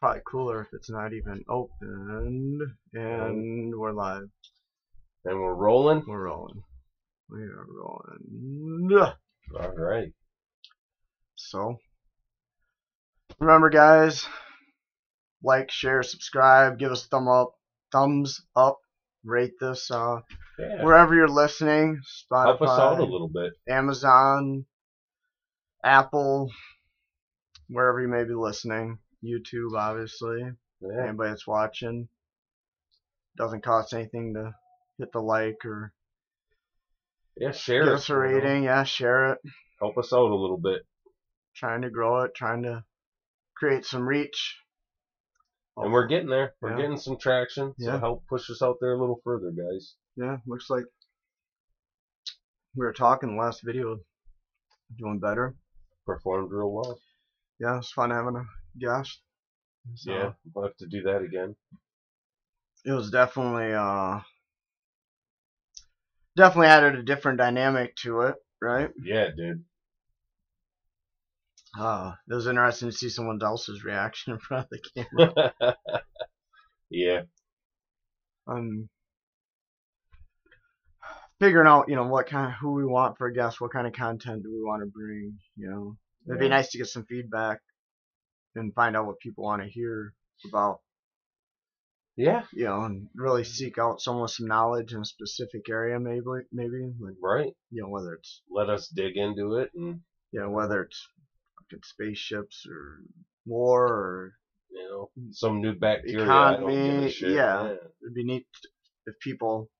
probably cooler if it's not even opened. And we're live. And we're rolling. We're rolling. We are rolling. All right. So, remember, guys, like, share, subscribe, give us a thumb up, thumbs up, rate this uh, Yeah. wherever you're listening. Spotify, Help us out a little bit. Amazon, Apple, wherever you may be listening. YouTube, obviously. Yeah. Anybody that's watching. Doesn't cost anything to hit the like or Yeah. Share give it, us a rating. Yeah, share it. Help us out a little bit. Trying to grow it, trying to create some reach. And we're getting there. We're Yeah. getting some traction. So Yeah. help push us out there a little further, guys. Yeah, looks like we were talking the last video. Doing better. Performed real well. Yeah, it's fun having a guest. So, Yeah. We'll have to do that again. it was definitely uh definitely added a different dynamic to it, right? Yeah, dude. Uh it was interesting to see someone else's reaction in front of the camera. yeah. um figuring out, you know, what kind of who we want for a guest, what kind of content do we want to bring, you know. It'd be nice to get some feedback and find out what people want to hear about, Yeah. you know, and really seek out someone with some knowledge in a specific area maybe maybe like Right. you know, whether it's Let us dig into it and you know, whether it's fucking spaceships or war or you know some new bacteria. Economy, shit. yeah. it'd be neat if people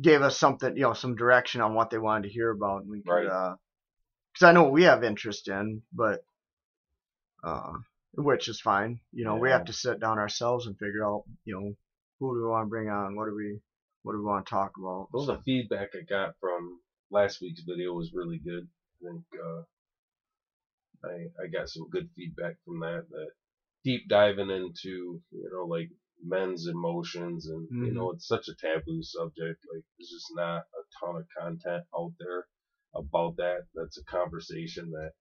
gave us something, you know, some direction on what they wanted to hear about, and we could, Right. uh 'cause I know we have interest in, but, uh, which is fine. You know, we have to sit down ourselves and figure out, you know, who do we want to bring on, what do we, what do we want to talk about. Well, So, the feedback I got from last week's video was really good. I think uh, I I got some good feedback from that. That deep diving into you know like men's emotions and you Mhm. know it's such a taboo subject. Like there's just not a ton of content out there about that. That's a conversation that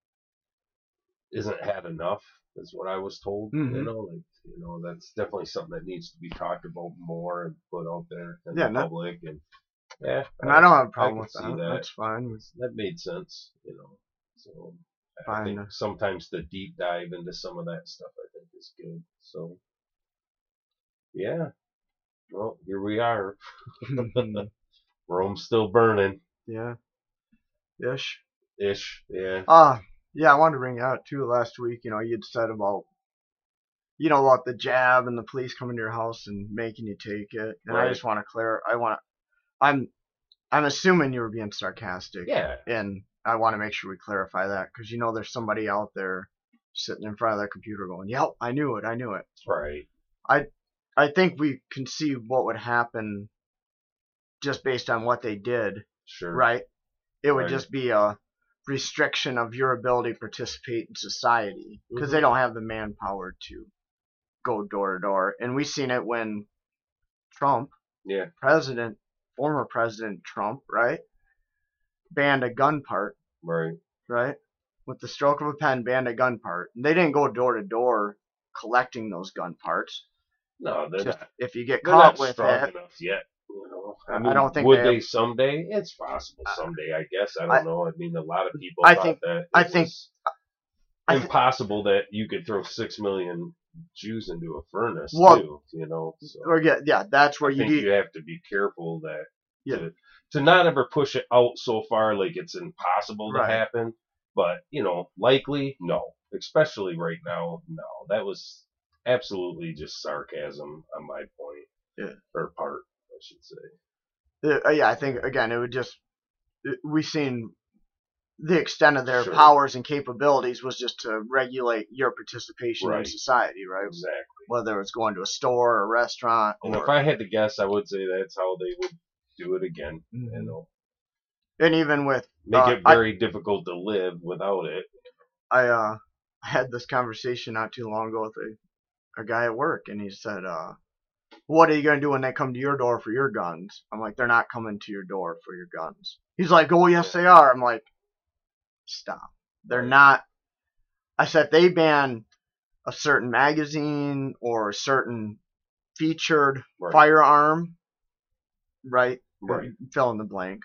isn't had enough. Is what I was told. You Mhm. know, like you know that's definitely something that needs to be talked about more and put out there in Yeah, the not- public and. Yeah, and I don't have a problem with that. that. That's fine. that made sense, you know. So I think sometimes the deep dive into some of that stuff I think is good. So yeah. Well, here we are. Rome's still burning. yeah. Ish. Ish. Yeah. Ah, yeah, I wanted to bring it out too last week. You know, you'd said about, you know, about the jab and the police coming to your house and making you take it. And I just want to clear. I want. I'm. I'm assuming you were being sarcastic. Yeah. And I want to make sure we clarify that because you know there's somebody out there sitting in front of their computer going, "Yep, I knew it. I knew it." Right. I think we can see what would happen just based on what they did Sure. right? It would Right. just be a restriction of your ability to participate in society because Mhm. they don't have the manpower to go door to door. And we've seen it when Trump, Yeah. President, former President Trump, right, banned a gun part, Right. right, with the stroke of a pen, banned a gun part. And they didn't go door to door collecting those gun parts. No, they're Just not. if you get caught not with it, yet. You know. I I, don't think would they they, someday? It's possible someday. I guess. I don't I- know. I mean, a lot of people I thought think- that. I think- I impossible that you could throw six million Jews into a furnace Well, too. You know, so or get yeah, that's where I you need. you have to be careful that Yeah. to, to not ever push it out so far like it's impossible to happen. But you know, likely no, especially right now. No, that was absolutely just sarcasm on my point Yeah. or part, I should say. Uh, yeah, I think again it would just we seen the extent of their Sure. powers and capabilities was just to regulate your participation in society, right? Exactly. Whether it's going to a store or a restaurant And or if I had to guess, I would say that's how they would do it again. Mhm. know, and even with make Uh, it I- very difficult to live without it. I uh I had this conversation not too long ago with a, a guy at work and he said, uh, what are you gonna do when they come to your door for your guns? I'm like, they're not coming to your door for your guns. He's like, oh yes they are. I'm like, stop. They're not. I said they ban a certain magazine or a certain featured Right. firearm, right? Right. Fill in the blank.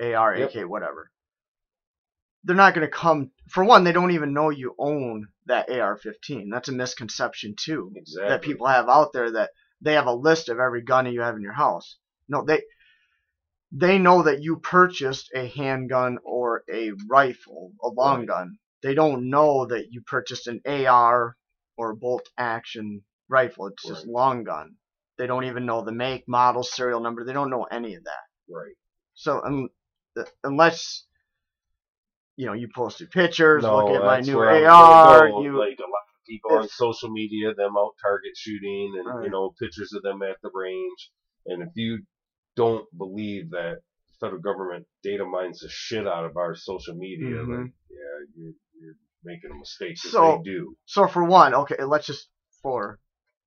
AR, Yep. AK, whatever. They're not going to come. For one, they don't even know you own that AR-15. That's a misconception too Exactly. that people have out there that they have a list of every gun you have in your house. No, they they know that you purchased a handgun or a rifle, a long Right. gun. They don't know that you purchased an AR or a bolt action rifle. It's just long gun. They don't even know the make, model, serial number. They don't know any of that. Right. So um, unless you know you posted pictures, look at my new where I was AR, go. you like a lot people on social media, them out target shooting, and Right. you know pictures of them at the range. And if you don't believe that federal government data mines the shit out of our social media, then mm-hmm. yeah, you're, you're making a mistake. So- they do. So for one, okay, let's just for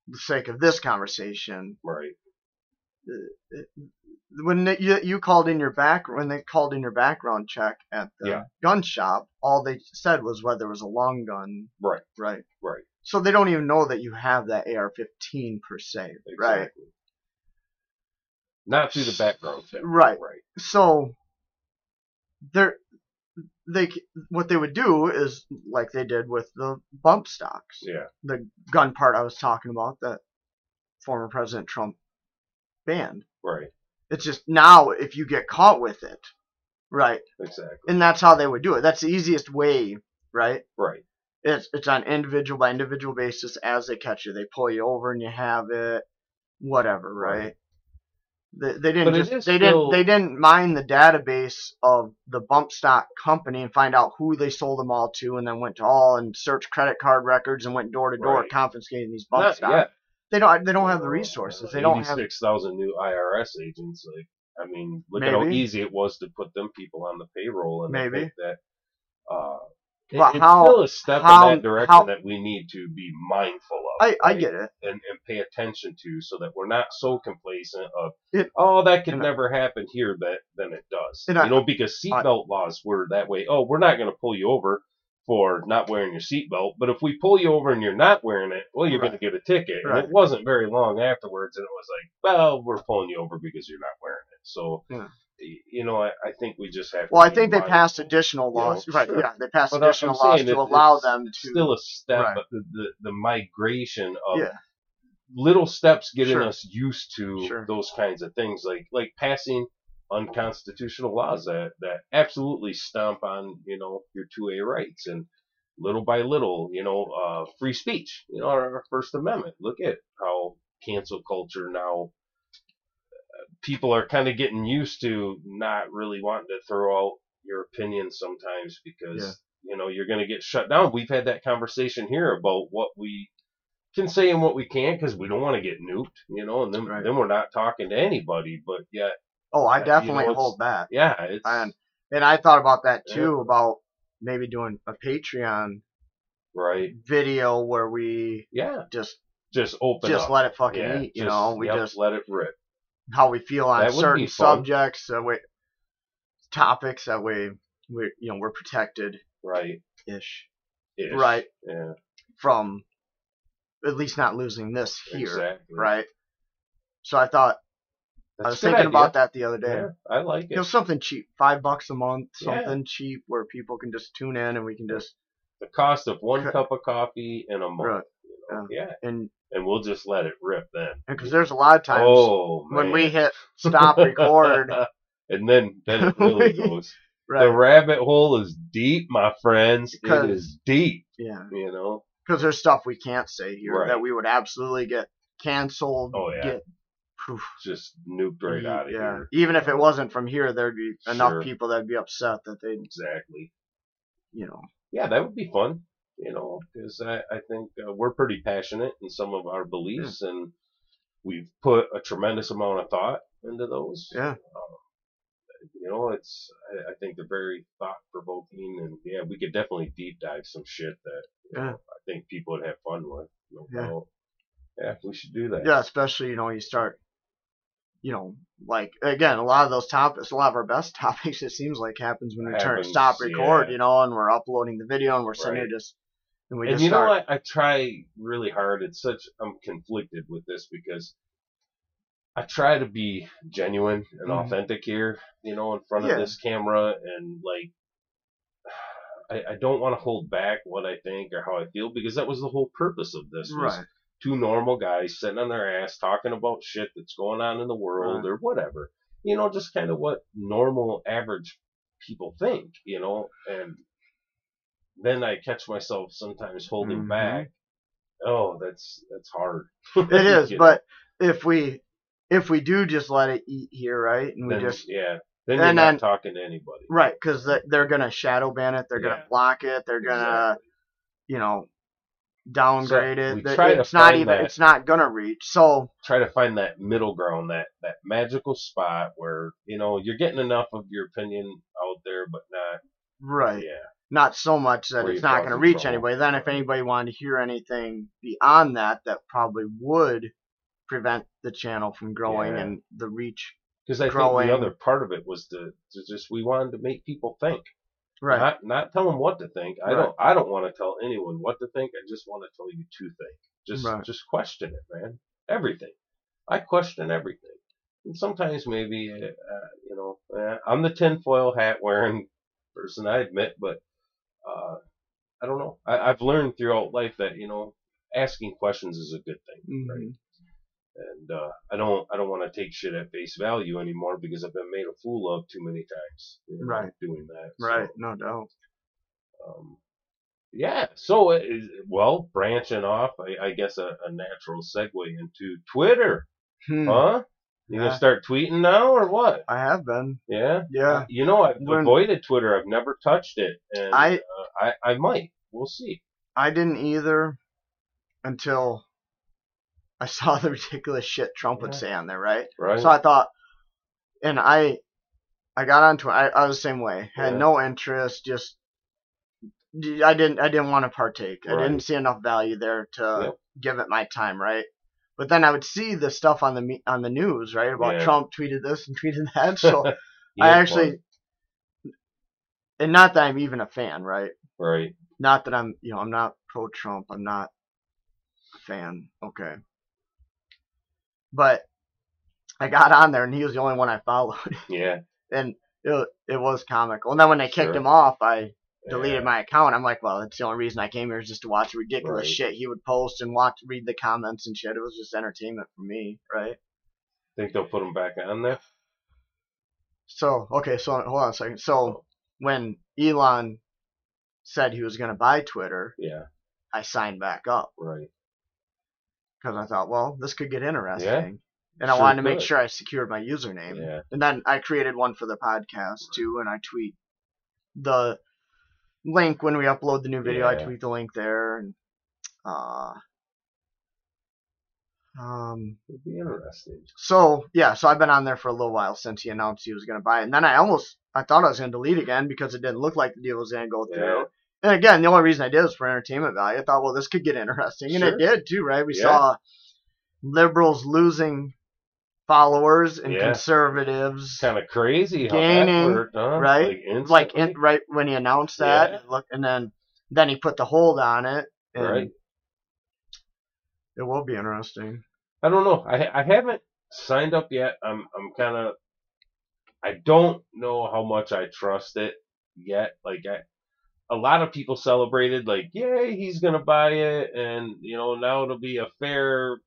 the sake of this conversation, Right. Uh, uh, when they, you you called in your back when they called in your background check at the Yeah. gun shop, all they said was whether it was a long gun. Right. Right. Right. So they don't even know that you have that AR-15 per se. Right. Exactly. Not through the background check. Right. Right. So they're they c- what they would do is like they did with the bump stocks. Yeah. the gun part I was talking about that former President Trump banned. Right. It's just now if you get caught with it, right? Exactly. And that's how they would do it. That's the easiest way, right? Right. It's it's on individual by individual basis as they catch you. They pull you over and you have it, whatever, right? Right. They, they didn't just they still- didn't they didn't mine the database of the bump stock company and find out who they sold them all to and then went to all and searched credit card records and went door to door confiscating these bump Not stocks. They don't they don't have the resources. They don't have eighty-six thousand new IRS agents. Like, I mean, look at how easy it was to put them people on the payroll, and I Maybe. think that uh, it- But it's how- still a step how- in that direction how- that we need to be mindful of. I, I get it. and, and pay attention to, so that we're not so complacent of, It- oh, that could and I- never happen here, that then it does. You I- know, because seatbelt laws were that way. Oh, we're not going to pull you over for not wearing your seatbelt, but if we pull you over and you're not wearing it, well, you're Right. going to get a ticket. Right. And it wasn't very long afterwards, and it was like, well, we're pulling you over because you're not wearing it. So, Yeah. you know, I, I think we just have. Well, I think they passed additional you know, laws. right, sure. yeah, they passed But additional laws to it- allow them to still a step, Right. but the, the, the migration of Yeah. little steps getting Sure. us used to Sure. those kinds of things, like like passing unconstitutional laws that that absolutely stomp on you know your two A rights and little by little, you know, uh, free speech, you know, our, First Amendment. Look at how cancel culture now. People are kind of getting used to not really wanting to throw out your opinion sometimes because Yeah. you know you're going to get shut down. We've had that conversation here about what we can say and what we can't because we don't want to get nuked, you know, and then Right. then we're not talking to anybody. But yet, Oh, I you know, definitely hold that. yeah, it's And and I thought about that Yeah. too about maybe doing a Patreon right. video where we Yeah, just just open just up. let it fucking yeah, eat, you just- know, we yep, just let it rip. how we feel on That certain subjects, that we topics that we we you know we're protected Right. ish, Ish. right, Yeah. from at least not losing this here, Exactly. right? So I thought That's I was thinking idea. about that the other day. Yeah, I like it. You know, something cheap, five bucks a month, Yeah. something cheap where people can just tune in and we can just The cost of one cup of coffee in a month. Right. You know? Yeah. and And we'll just let it rip then. because there's a lot of times oh, when we hit stop record, and then then it really goes. The rabbit hole is deep, my friends. It is deep. Yeah, You know. because there's stuff we can't say here Right. that we would absolutely get canceled. Oh, yeah. Get, Just nuked right ye- out of yeah. here. Even if it wasn't from here, there'd be enough Sure. people that'd be upset that they'd, Exactly. you know, Yeah, that would be fun. You know, because I, I think uh, we're pretty passionate in some of our beliefs, and we've put a tremendous amount of thought into those. Yeah. Um, you know, it's I, I think they're very thought provoking, and yeah, we could definitely deep dive some shit that you Yeah. know, I think people would have fun with. No Yeah. doubt. Yeah, we should do that. yeah, especially you know you start, you know, like again a lot of those topics, a lot of our best topics, it seems like happens when we turn Happens, stop record, yeah. you know, and we're uploading the video and we're sitting Right. here just and we and just you know what? I try really hard. It's such I'm conflicted with this because I try to be genuine and Mhm. authentic here, you know, in front Yeah. of this camera, and like I, I don't want to hold back what I think or how I feel because that was the whole purpose of this was Right. Two normal guys sitting on their ass talking about shit that's going on in the world Right. or whatever. You know, just kind of what normal average people think, you know, and then I catch myself sometimes holding Mhm. back. Oh, that's that's hard. It is, You know? but if we if we do just let it eat here, right, and we then, just yeah, then you're not then- talking to anybody. right, because they're gonna shadow ban it, they're gonna block it, they're gonna, you know, downgrade So it. Th- try to It's not even. that- It's not gonna reach. So Try to find that middle ground, that that magical spot where you know you're getting enough of your opinion out there, but not right. yeah. not so much that Where it's not going to reach anybody. Then, if anybody wanted to hear anything beyond that, that probably would prevent the channel from growing Yeah. and the reach. Because I growing. think the other part of it was to just we wanted to make people think, Right. not not tell them what to think. I Right. don't I don't want to tell anyone what to think. I just want to tell you to think. Just Right. just question it, man. Everything. I question everything. And sometimes maybe uh, uh, you know eh, I'm the tinfoil hat wearing person. I admit, but uh, I don't know. I, I've learned throughout life that you know asking questions is a good thing. Right. And uh, I don't I don't want to take shit at face value anymore because I've been made a fool of too many times. you know, Right. Doing that. So, Right. No doubt. um, yeah. So it is, well, branching off, I, I guess a, a natural segue into Twitter, Hmm. huh? You Yeah. gonna start tweeting now or what? I have been. Yeah. Yeah. You know, I've When- avoided Twitter. I've never touched it, and I- uh, I I might. We'll see. I didn't either until I saw the ridiculous shit Trump would Yeah. say on there. Right. Right. So I thought, and I, I got onto it. I, I was the same way. Had Yeah. no interest. Just, I didn't. I didn't want to partake. I didn't see enough value there to Yep. give it my time. Right. But then I would see the stuff on the me- on the news, right, about Yeah. Trump tweeted this and tweeted that. So I have actually, and not that I'm even a fan, right? right. Not that I'm, you know, I'm not pro Trump. I'm not a fan. Okay. But I got on there and he was the only one I followed. Yeah. and it, it was comical. And then when they kicked Sure. him off, I deleted yeah. my account. I'm like, well, that's the only reason I came here is just to watch ridiculous Right. shit he would post and watch, read the comments and shit. It was just entertainment for me, right? Think they'll put him back on there? So, okay, so hold on a second. So when Elon said he was going to buy Twitter, Yeah. I signed back up Right. Because I thought, well, this could get interesting. Yeah. And I Sure wanted to make could. sure I secured my username. Yeah. And then I created one for the podcast too, and I tweet the link when we upload the new video. I tweet the link there, and uh, um, It'd be interesting. so yeah, so I've been on there for a little while since he announced he was going to buy it, and then I almost I thought I was going to delete again because it didn't look like the deal was going to go through. Yeah. And again, the only reason I did was for entertainment value. I thought, well, this could get interesting, and it did too, right? We Yeah. saw liberals losing followers and Yeah. conservatives Kind of crazy Gaining, that worked, huh? right? Like, like in, right when he announced that Yeah. and look and then then he put the hold on it and Right. it will be interesting I don't know. I I haven't signed up yet. I'm I'm kind of. I don't know how much I trust it yet. Like I, a lot of people celebrated like, yay, he's gonna buy it, and you know now it'll be a fair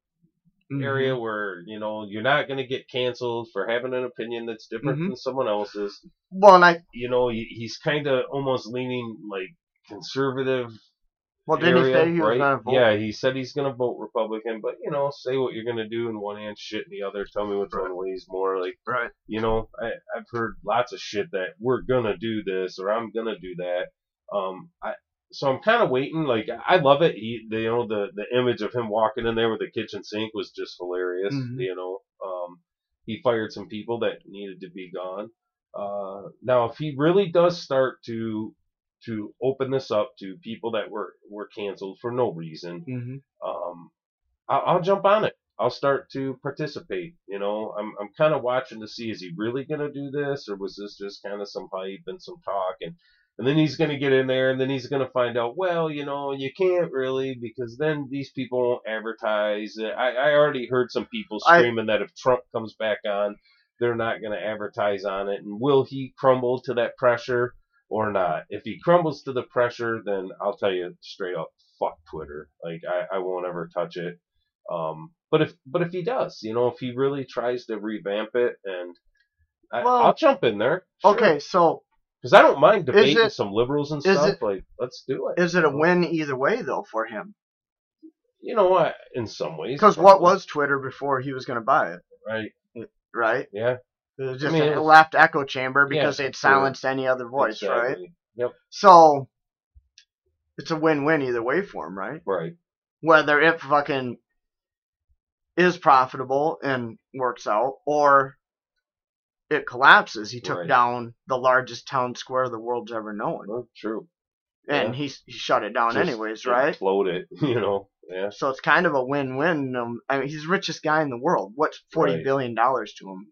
area Mm-hmm. where you know you're not gonna get canceled for having an opinion that's different Mhm. than someone else's. well and i You know, he, he's kind of almost leaning like conservative well didn't he say he was right? gonna vote Yeah, he said he's gonna vote Republican, but you know, say what you're gonna do in one hand, shit in the other. Tell me which one weighs more. Like, right you know, I, I've heard lots of shit that we're gonna do this or I'm gonna do that. Um, I so I'm kind of waiting. Like, I love it. He, the, you know, the the image of him walking in there with the kitchen sink was just hilarious. Mhm. You know, um, he fired some people that needed to be gone. Uh, now, if he really does start to to open this up to people that were were canceled for no reason, mm-hmm. um, I'll, I'll jump on it. I'll start to participate. You know, I'm I'm kind of watching to see is he really gonna do this or was this just kind of some hype and some talk and And then he's going to get in there and then he's going to find out, well, you know, you can't really because then these people won't advertise. I, I already heard some people I- screaming that if Trump comes back on, they're not going to advertise on it. And will he crumble to that pressure or not? If he crumbles to the pressure, then I'll tell you straight up, fuck Twitter. Like I, I won't ever touch it. Um, but if but if he does, you know, if he really tries to revamp it, and I, Well- I'll jump in there. Okay, so because I don't mind debating it- some liberals and stuff. it- like, let's do it. is it a win either way though for him? You know what? In some ways, Because what was Twitter before he was going to buy it, right? right? Yeah, It was just mean, a left echo chamber because Yeah, they'd sure. silenced any other voice, right? Yep, So it's a win-win either way for him, right? right. Whether it fucking is profitable and works out, or it collapses. He took Right. down the largest town square the world's ever known, Well, true. and Yeah. he he shut it down Just anyways, right? Implode it. You know. Yeah. So it's kind of a win-win. Um, I mean, he's the richest guy in the world. What's forty Right. billion dollars to him?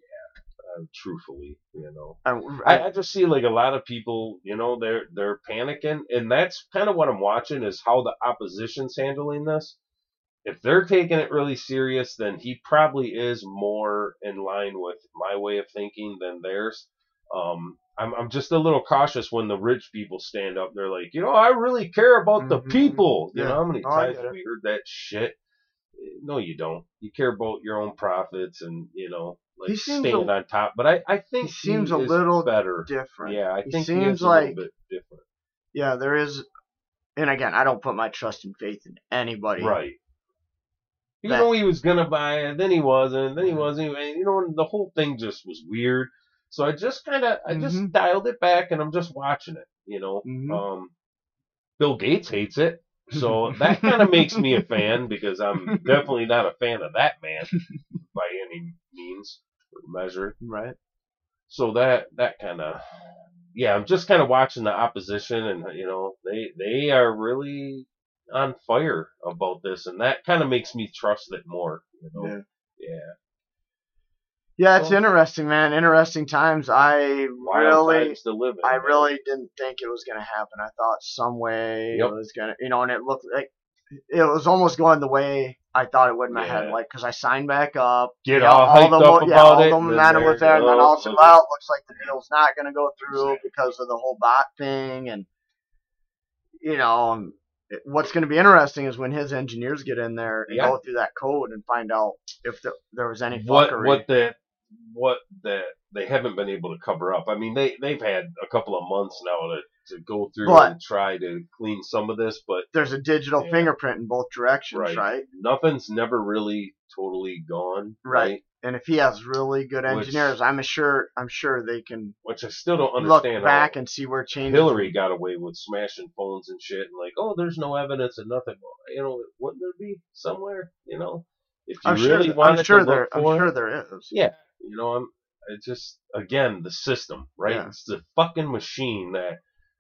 Uh, truthfully, you know. I, I, I just see like a lot of people, you know, they're they're panicking, and that's kind of what I'm watching is how the opposition's handling this. If they're taking it really serious, then he probably is more in line with my way of thinking than theirs. Um, I'm I'm just a little cautious when the rich people stand up. And they're like, you know, I really care about the Mhm. people. You Yeah. know how many Oh, times we heard that shit? No, you don't. You care about your own profits and you know, like He seems staying a- on top. But I I think he seems a is little better. different. Yeah, I He think he seems a like- bit different. Yeah, there is. And again, I don't put my trust and faith in anybody. Right. You know he was gonna buy it, then he wasn't, then he Mhm. wasn't, and you know the whole thing just was weird. So I just kind of I just Mhm. dialed it back, and I'm just watching it. You know, Mhm. um, Bill Gates hates it, so that kind of makes me a fan because I'm definitely not a fan of that man by any means or measure. Right. so that that kind of yeah i'm just kind of watching the opposition and you know they they are really on fire about this and that kind of makes me trust it more you know Yeah. yeah Yeah, it's interesting, man. Interesting times. I really, times in, I man. really didn't think it was gonna happen. I thought some way Yep. it was gonna, you know, and it looked like it was almost going the way I thought it would in my head. Like, cause I signed back up. get Yeah, all hyped the, up mo- yeah, all it the and then momentum was there, and then all of a sudden, well, it looks like the deal's not going to go through because of the whole bot thing, and you know, what's going to be interesting is when his engineers get in there and Yeah. go through that code and find out if the, there was any what fuckery. what that what that they haven't been able to cover up. I mean, they they've had a couple of months now to to go through But- and try to clean some of this, but There's a digital Yeah. fingerprint in both directions, Right. right? nothing's never really totally gone Right. right? And if he has really good Which- engineers, I'm sure I'm sure they can Which I still don't understand. look back how and see where changes. Hillary got away with smashing phones and shit, and like, oh, there's no evidence and nothing. You know, wouldn't there be somewhere? You know, if you I'm sure. really th- wanted I'm sure to there. look I'm sure there is. yeah, you know, I'm. It's just again the system, right? Yeah. It's the fucking machine that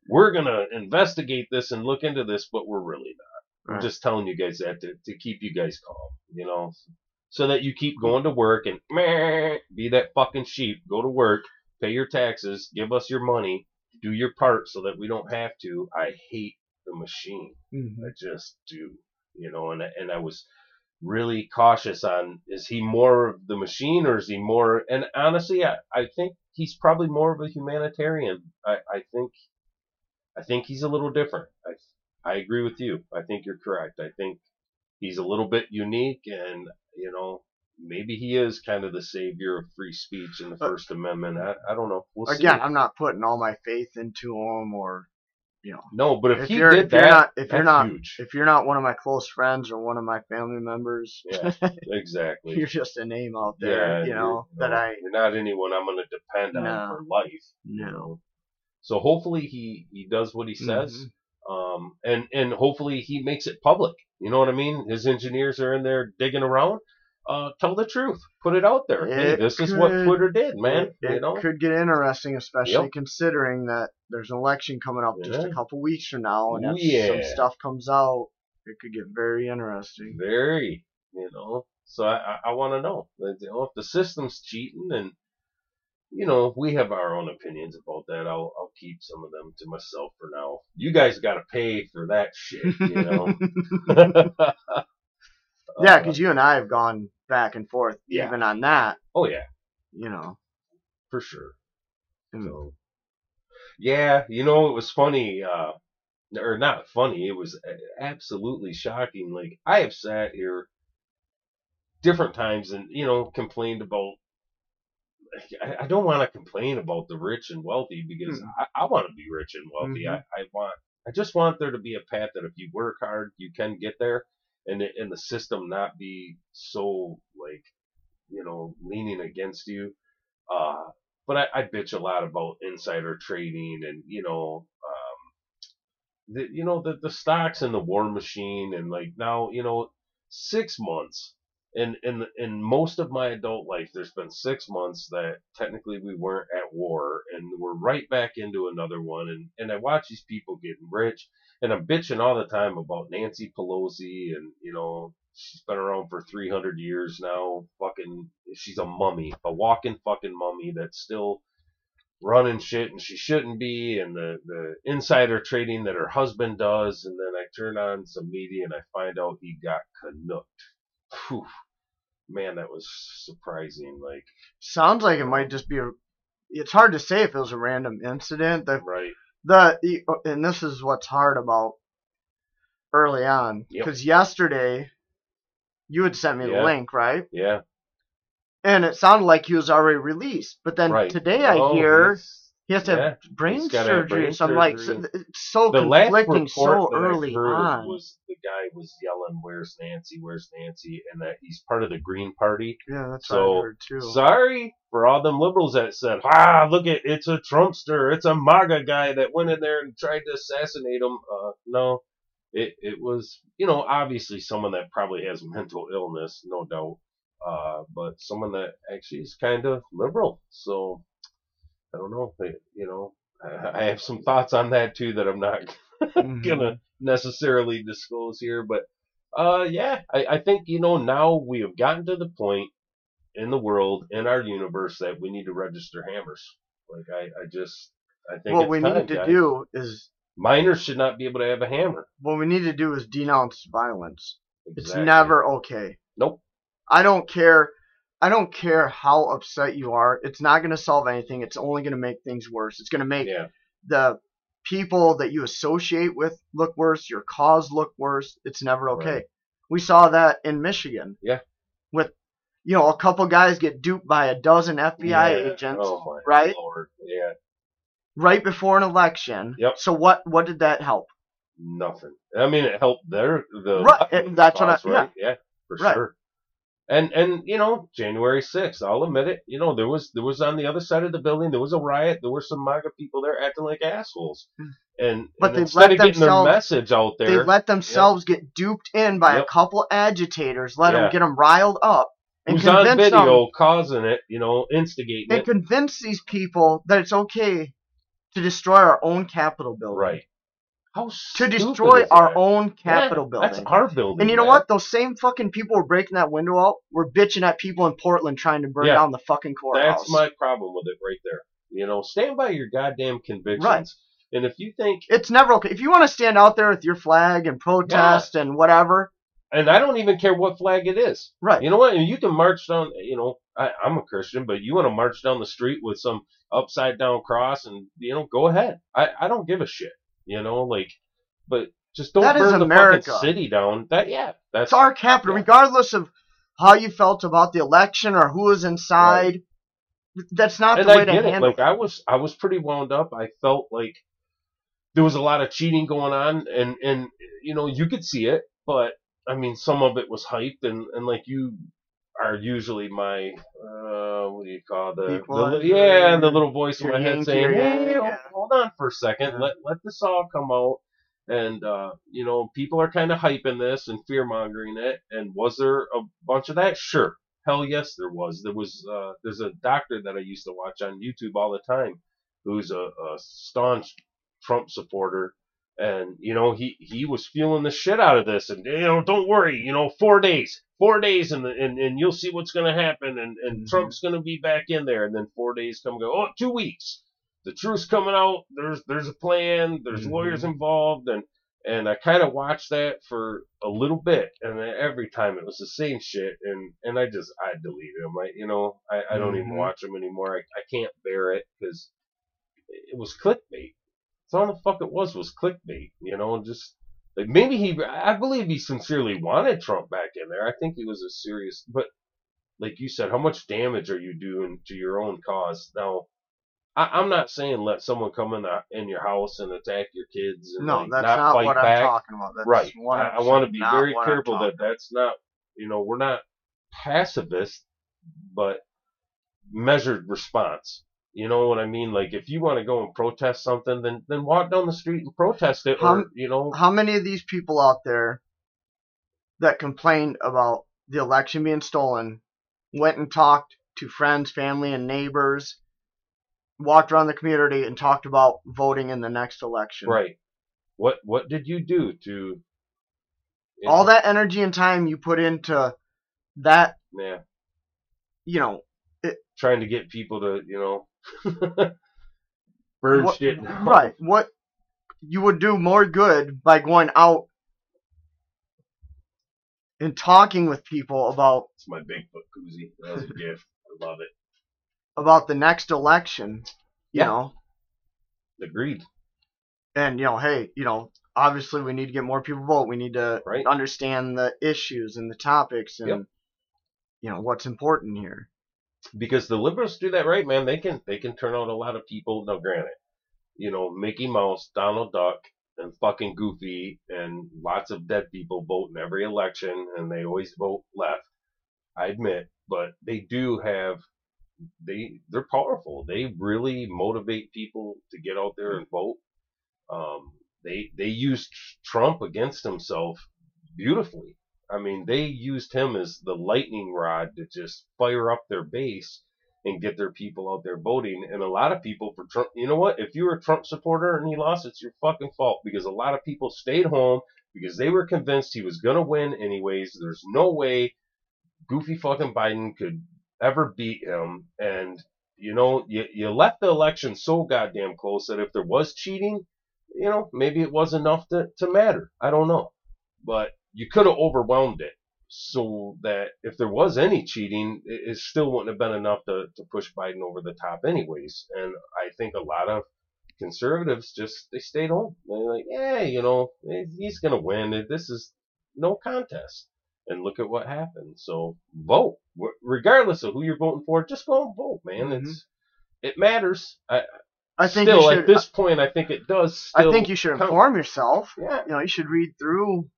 we're gonna investigate this and look into this, but we're really not. I'm just telling you guys that to, to keep you guys calm, you know, so that you keep going to work and meh, be that fucking sheep. Go to work, pay your taxes, give us your money, do your part so that we don't have to. I hate the machine. Mhm. I just do, you know, and and I was really cautious on is he more of the machine or is he more and honestly I, I think he's probably more of a humanitarian. I, I think I think he's a little different. I I agree with you. I think you're correct. I think he's a little bit unique and you know maybe he is kind of the savior of free speech and the Uh, First Amendment. I, I don't know. We'll Again, see. I'm not putting all my faith into him, or you know, No, but if, if he you're- did if you're not- if you're not- huge. if you're not one of my close friends or one of my family members, Yeah, exactly. you're just a name out there, you know, that no, I You're not anyone I'm going to depend on for life. you You know. So hopefully he he does what he says, Mhm. Um, and and hopefully he makes it public. You know what I mean? His engineers are in there digging around. Uh, tell the truth. Put it out there. hey, It this is what could- Twitter did, man. It, you know. could get interesting, especially Yep. considering that there's an election coming up just a couple weeks from now, and if some stuff comes out, it could get very interesting. Very. You know. So I I, I want to know. You know, if the system's cheating and you know, we have our own opinions about that. I'll I'll keep some of them to myself for now. You guys got to pay for that shit, you know. yeah, Uh, because you and I have gone back and forth Yeah. even on that. oh yeah, You know. for sure. Mm. So, yeah, you know, it was funny, uh, or not funny. It was absolutely shocking. Like I have sat here different times and you know complained about. I, I don't want to complain about the rich and wealthy because Hmm. I, I want to be rich and wealthy. Mhm. I, I want. I just want there to be a path that if you work hard, you can get there, and and the system not be so like, you know, leaning against you. Uh, but I, I bitch a lot about insider trading and you know, um, the you know the the stocks and the war machine and like now you know six months. In, in in most of my adult life, there's been six months that technically we weren't at war, and we're right back into another one. And, and I watch these people getting rich, and I'm bitching all the time about Nancy Pelosi, and you know she's been around for 300 years now. Fucking, she's a mummy, a walking fucking mummy that's still running shit and she shouldn't be, and the the insider trading that her husband does. And then I turn on some media and I find out he got canucked. Phew. Man, that was surprising. Like, Sounds like it might just be a. It's hard to say if it was a random incident. The right? the the- uh, and this is what's hard about early on Yep. because yesterday you had sent me the link right Yeah. and it sounded like he was already released but then right. today i Oh, hear he has to yeah, have brain surgery brain so i'm like so, so the last conflicting so early on was the guy was yelling, "Where's Nancy? Where's Nancy?" and that he's part of the Green Party. yeah that's So, what i heard too Sorry for all them liberals that said, "Ah, look at it's a Trumpster, it's a MAGA guy that went in there and tried to assassinate him." Uh, no, it it was you know obviously someone that probably has mental illness, no doubt, uh, but someone that actually is kind of liberal. So I don't know, it- you know, I, I have some thoughts on that too that I'm not Mhm. gonna necessarily disclose here, but uh, yeah, I, I think you know now we have gotten to the point in the world in our universe that we need to register hammers. Like I, I just I think what it's we time, need to guys. do is minors should not be able to have a hammer. what we need to do is denounce violence it's never okay Nope. I don't care. I don't care how upset you are. It's not going to solve anything. It's only going to make things worse. It's going to make Yeah. the people that you associate with look worse. Your cause look worse. It's never okay. Right. We saw that in Michigan. Yeah. With, you know, a couple guys get duped by a dozen FBI Yeah. Oh agents Oh right? lord. Yeah. right before an election. Yep. So what? What did that help? Nothing. I mean, it helped their the Right, that's what I- right? yeah, for Right. sure. And and you know, January sixth, I'll admit it. You know, there was there was on the other side of the building, there was a riot. There were some MAGA people there acting like assholes. And, Hmm. But and they instead let of getting their themselves- message out there, They let themselves get duped in by a couple agitators. Let Yeah. them get them riled up and who's on convince them video causing it, you know, instigating and it. convince these people that it's okay to destroy our own Capitol building. Right. How To destroy is our that? own Capitol Yeah, building. That's our building. and you know man. what? Those same fucking people were breaking that window out. Were bitching at people in Portland trying to burn Yeah. down the fucking courthouse. That's my problem with it right there. You know, stand by your goddamn convictions. Right. And if you think, It's never okay. If you want to stand out there with your flag and protest and whatever, and I don't even care what flag it is. right? You know what? And you can march down. You know, I, I'm a Christian, but you want to march down the street with some upside down cross, and you know, go ahead. I, I don't give a shit. You know, like, but just don't That is burn the America. fucking city down. That yeah, that's It's our capital, Yeah. regardless of how you felt about the election or who was inside. That's not and the way I to get it. handle Like I was, I was pretty wound up. I felt like there was a lot of cheating going on, and and you know you could see it, but I mean some of it was hyped, and and like you are usually my uh what do you call the, the yeah the little voice in my head saying hey hold- yeah. hold on for a second. Yeah. let let this all come out. And uh you know people are kind of hyping this and fear mongering it. And was there a bunch of that? Sure. Hell yes there was. There was uh there's a doctor that I used to watch on YouTube all the time who's a, a staunch Trump supporter and you know he he was feeling the shit out of this, and you know don't worry, you know four days, four days, and and, and you'll see what's going to happen, and and Mhm. Trump's going to be back in there, and then four days come go, oh two weeks, the truth's coming out, there's there's a plan, there's Mhm. lawyers involved, and and I kind of watched that for a little bit, and then every time it was the same shit, and and I just I deleted them. I you know I, I don't even Mhm. watch them anymore. I, I can't bear it because it was clickbait. That's all the fuck it was was clickbait. You know, and just like maybe he I believe he sincerely wanted Trump back in there. I think he was a serious, but like you said, how much damage are you doing to your own cause now? I, I'm not saying let someone come in the, in your house and attack your kids and No, like, that's not, not, what back. I'm talking about. That's Right. I, I want to be very careful that that's not, you know, we're not pacifist, but measured response. You know what I mean? Like if you want to go and protest something, then then walk down the street and protest it, or How- you know, how many of these people out there that complained about the election being stolen went and talked to friends, family, and neighbors, walked around the community and talked about voting in the next election? right? What what did you do to All that energy and time you put into that, Yeah, you know, trying to get people to you know burn what, shit. right? What you would do more good by going out and talking with people about It's my Bigfoot koozie. That was a gift. I love it. about the next election, you Yeah. know, Agreed. and you know, hey, you know, obviously we need to get more people vote. We need to Right. understand the issues and the topics and Yep. you know what's important here. Because the liberals do that right, man. They can they can turn out a lot of people. Now, granted, you know Mickey Mouse, Donald Duck, and fucking Goofy, and lots of dead people vote in every election, and they always vote left. I admit, but they do have they they're powerful. They really motivate people to get out there and vote. Um, they they used Trump against himself beautifully. I mean, they used him as the lightning rod to just fire up their base and get their people out there voting. And a lot of people for Trump, you know what? If you were a Trump supporter and he lost, it's your fucking fault because a lot of people stayed home because they were convinced he was going to win anyways. There's no way goofy fucking Biden could ever beat him. And, you know, you, you left the election so goddamn close that if there was cheating, you know, maybe it was enough to, to matter. I don't know. But you could have overwhelmed it so that if there was any cheating, it, it still wouldn't have been enough to, to push Biden over the top anyways. And I think a lot of conservatives just, they stayed home. They're like, yeah, you know, he's going to win. This is no contest. And look at what happened. So vote, regardless of who you're voting for. Just go and vote, man. Mhm. It's it matters. I, I think still should. at this point, I think it does. I think you should count. inform yourself. Yeah, You know, you should read through.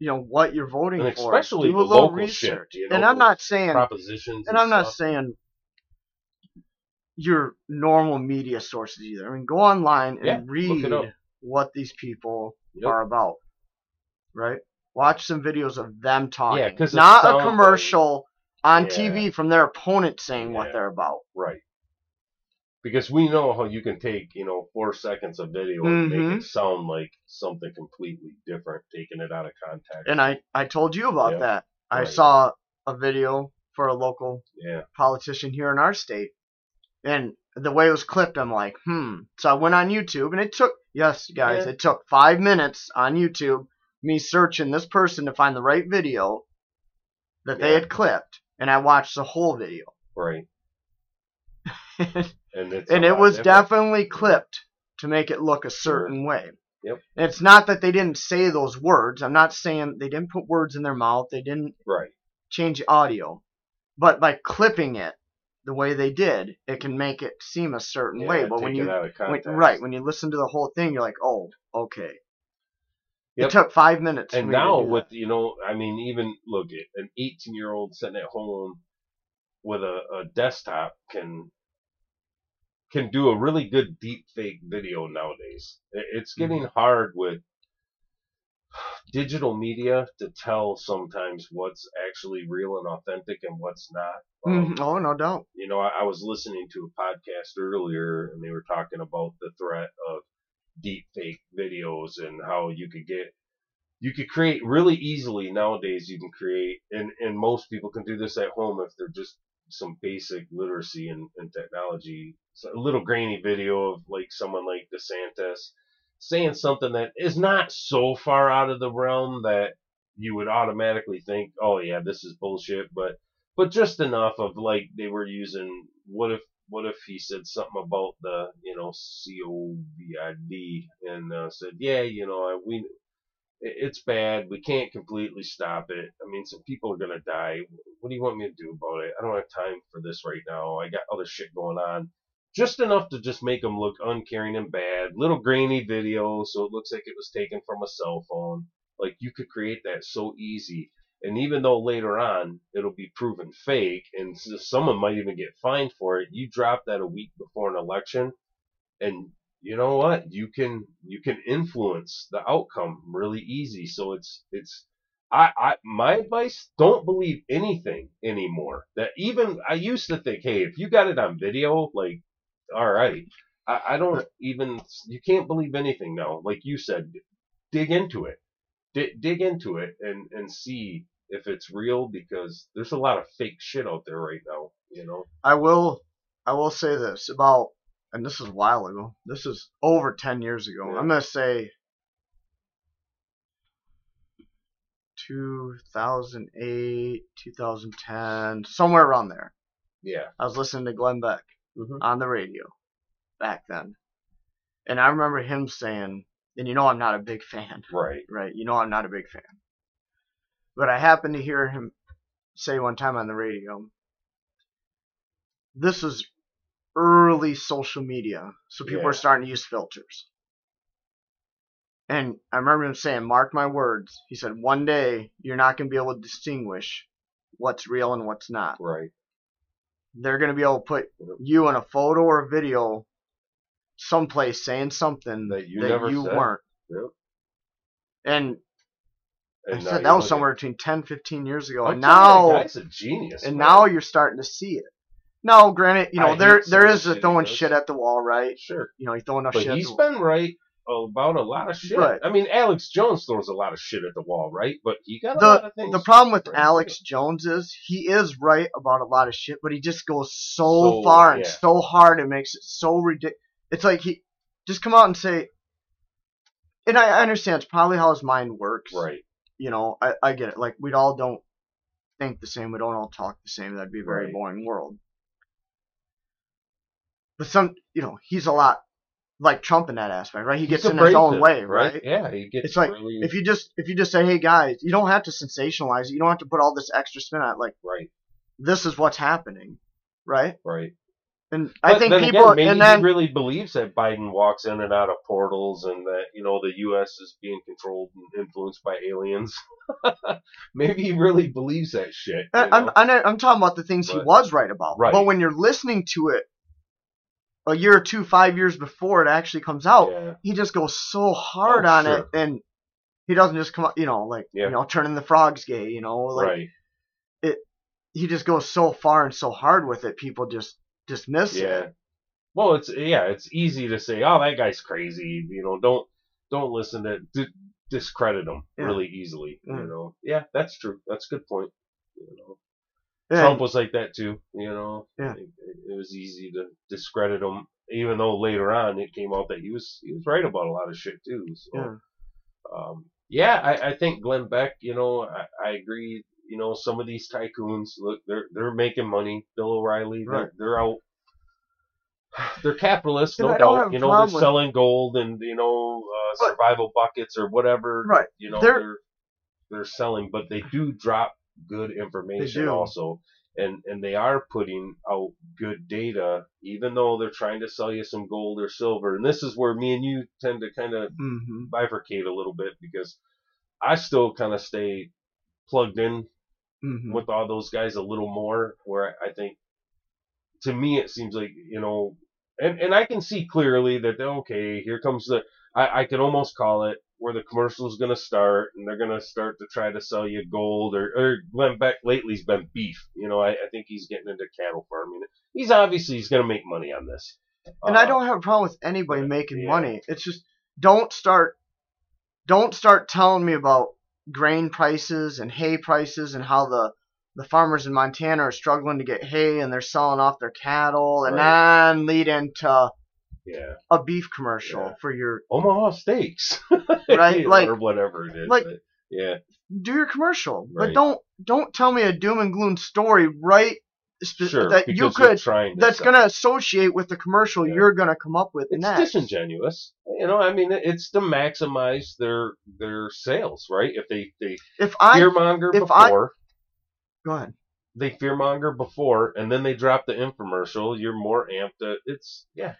You know what you're voting and for. especially Do a little local research. shit. You know, and I'm not saying propositions. and I'm not saying your normal media sources either. I mean, go online and Yeah, read what these people Yep. are about, right? Watch some videos of them talking. Yeah, not a commercial on Yeah. TV from their opponent saying what they're about. Right. Because we know how you can take, you know, four seconds of video and make Mhm. it sound like something completely different, taking it out of context. And I I told you about Yeah, that. I right. saw a video for a local yeah, politician here in our state. And the way it was clipped, I'm like, hmm. So I went on YouTube, and it took, yes, guys, Yeah. it took five minutes on YouTube, me searching this person to find the right video that they had clipped, and I watched the whole video. right. and And it was different. definitely clipped to make it look a Sure. certain way. Yep. And it's not that they didn't say those words. I'm not saying they didn't put words in their mouth. They didn't right. change the audio. But by clipping it the way they did, it can make it seem a certain Yeah, way. But when you when, right when you listen to the whole thing, you're like, oh, okay. Yep. It took five minutes. and for me to now with you know, I mean, even look at an 18 year old sitting at home with a, a desktop can can do a really good deep fake video nowadays. It- It's Mm-hmm. getting hard with digital media to tell sometimes what's actually real and authentic and what's not. Um, Mhm. oh no doubt. you know, I, I was listening to a podcast earlier and they were talking about the threat of deep fake videos and how you could get you could create really easily nowadays you can create and and most people can do this at home if they're just some basic literacy and, and technology. So a little grainy video of like someone like desantis saying something that is not so far out of the realm that you would automatically think oh yeah this is bullshit but but just enough of like they were using what if what if he said something about the you know COVID and uh, said yeah you know we it's bad we can't completely stop it I mean some people are gonna die what do you want me to do about it? I don't have time for this right now I got other shit going on. Just enough to just make them look uncaring and bad little grainy video so it looks like it was taken from a cell phone like you could create that so easy. And even though later on it'll be proven fake and someone might even get fined for it, you drop that a week before an election and you know what? You can you can influence the outcome really easy. So it's it's I, I my advice, don't believe anything anymore. That even I used to think, hey, if you got it on video, like all right. I, I don't even you can't believe anything now. Like you said, dig into it. D- dig into it and and see if it's real because there's a lot of fake shit out there right now. You know. I will I will say this about and this is a while ago. This is over ten years ago. Yeah. I'm gonna say 2008, 2010, somewhere around there. Yeah. I was listening to Glenn Beck Mm-hmm. on the radio back then. And I remember him saying, and you know I'm not a big fan, Right. right? You know I'm not a big fan. But I happened to hear him say one time on the radio, this is early social media, so people Yeah. are starting to use filters. And I remember him saying, mark my words, he said, one day you're not going to be able to distinguish what's real and what's not. Right. They're going to be able to put you in a photo or a video someplace saying something That you that never you said. weren't. Yep. And And said that was somewhere at- between 10, 15 years ago. I'm and now, guy's a genius. and man. now you're starting to see it. Now, granted, you know I there hate there the is the shit he throwing does. shit at the wall, right? sure, You know, he's throwing enough but shit. he's at the wall. He's been right about a lot of shit. Right. I mean, Alex Jones throws a lot of shit at the wall, right? But he got a The- lot of things. The problem with right. Alex Jones is he is right about a lot of shit, but he just goes so, So, far and yeah. so hard and makes it so ridiculous. It's like he just come out and say, and I I understand it's probably how his mind works. right. You know, I, I get it. Like we all don't think the same. We don't all talk the same. That'd be a very Right. boring world. But some, you know, he's a lot like Trump in that aspect, right? He gets in his own way, right? Yeah, he gets It's like, really If you just if you just say, hey guys, you don't have to sensationalize it. You don't have to put all this extra spin on it. Like right, this is what's happening, right? right. And I think people, again, maybe and then he really believes that Biden walks in and out of portals, and that you know the U.S. is being controlled and influenced by aliens. maybe he really believes that shit. I'm? I'm I'm talking about the things he was right about. Right. But when you're listening to it a year or two, five years before it actually comes out, yeah, he just goes so oh, hard Oh, on sure. it, and he doesn't just come out, you know, like Yeah. you know, turning the frogs gay, you know, like right. he just goes so far and so hard with it, people just dismiss Yeah. it. Well, it's yeah, it's easy to say, oh, that guy's crazy. You know, don't don't listen to d- discredit him Yeah. really easily. Yeah. You mm. know, yeah, that's true. That's a good point. You know, And- Trump was like that too. You know, Yeah. it, it was easy to discredit him, even though later on it came out that he was he was right about a lot of shit too. So, yeah. um, yeah, I, I think Glenn Beck. You know, I, I agree. You know, some of these tycoons, look, they're they're making money. Bill O'Reilly, Right. they're, they're out. They're capitalists, no doubt. You know, they're with- selling gold and you know uh, But- survival buckets or whatever. Right. You know, They're- they're they're selling, but they do drop good information also, and and they are putting out good data, even though they're trying to sell you some gold or silver. And this is where me and you tend to kind of hmm bifurcate a little bit because I still kind of stay plugged in hmm with all those guys a little more. Where I think, to me, it seems like you know, and and I can see clearly that okay, here comes the. I, I can almost call it where the commercial's going to start, and they're going to start to try to sell you gold or or Glenn Beck lately's been beef. You know, I, I think he's getting into cattle farming. He's obviously he's going to make money on this. And I Uh, don't have a problem with anybody making yeah. money. It's just don't start don't start telling me about grain prices and hay prices and how the the farmers in Montana are struggling to get hay and they're selling off their cattle and then lead into Yeah. a beef commercial Yeah. for your Omaha Steaks. Right, like- or whatever it is. like- but, yeah. do your commercial but don't don't tell me a doom and gloom story right spe- Sure. that you could that's going to associate with the commercial Yeah. you're going to come up with it's next disingenuous. You know, I mean, it's to maximize their their sales, right? If they they if i fearmonger if I- before, go ahead they fearmonger before, and then they drop the infomercial, you're more amped. To, it's yeah,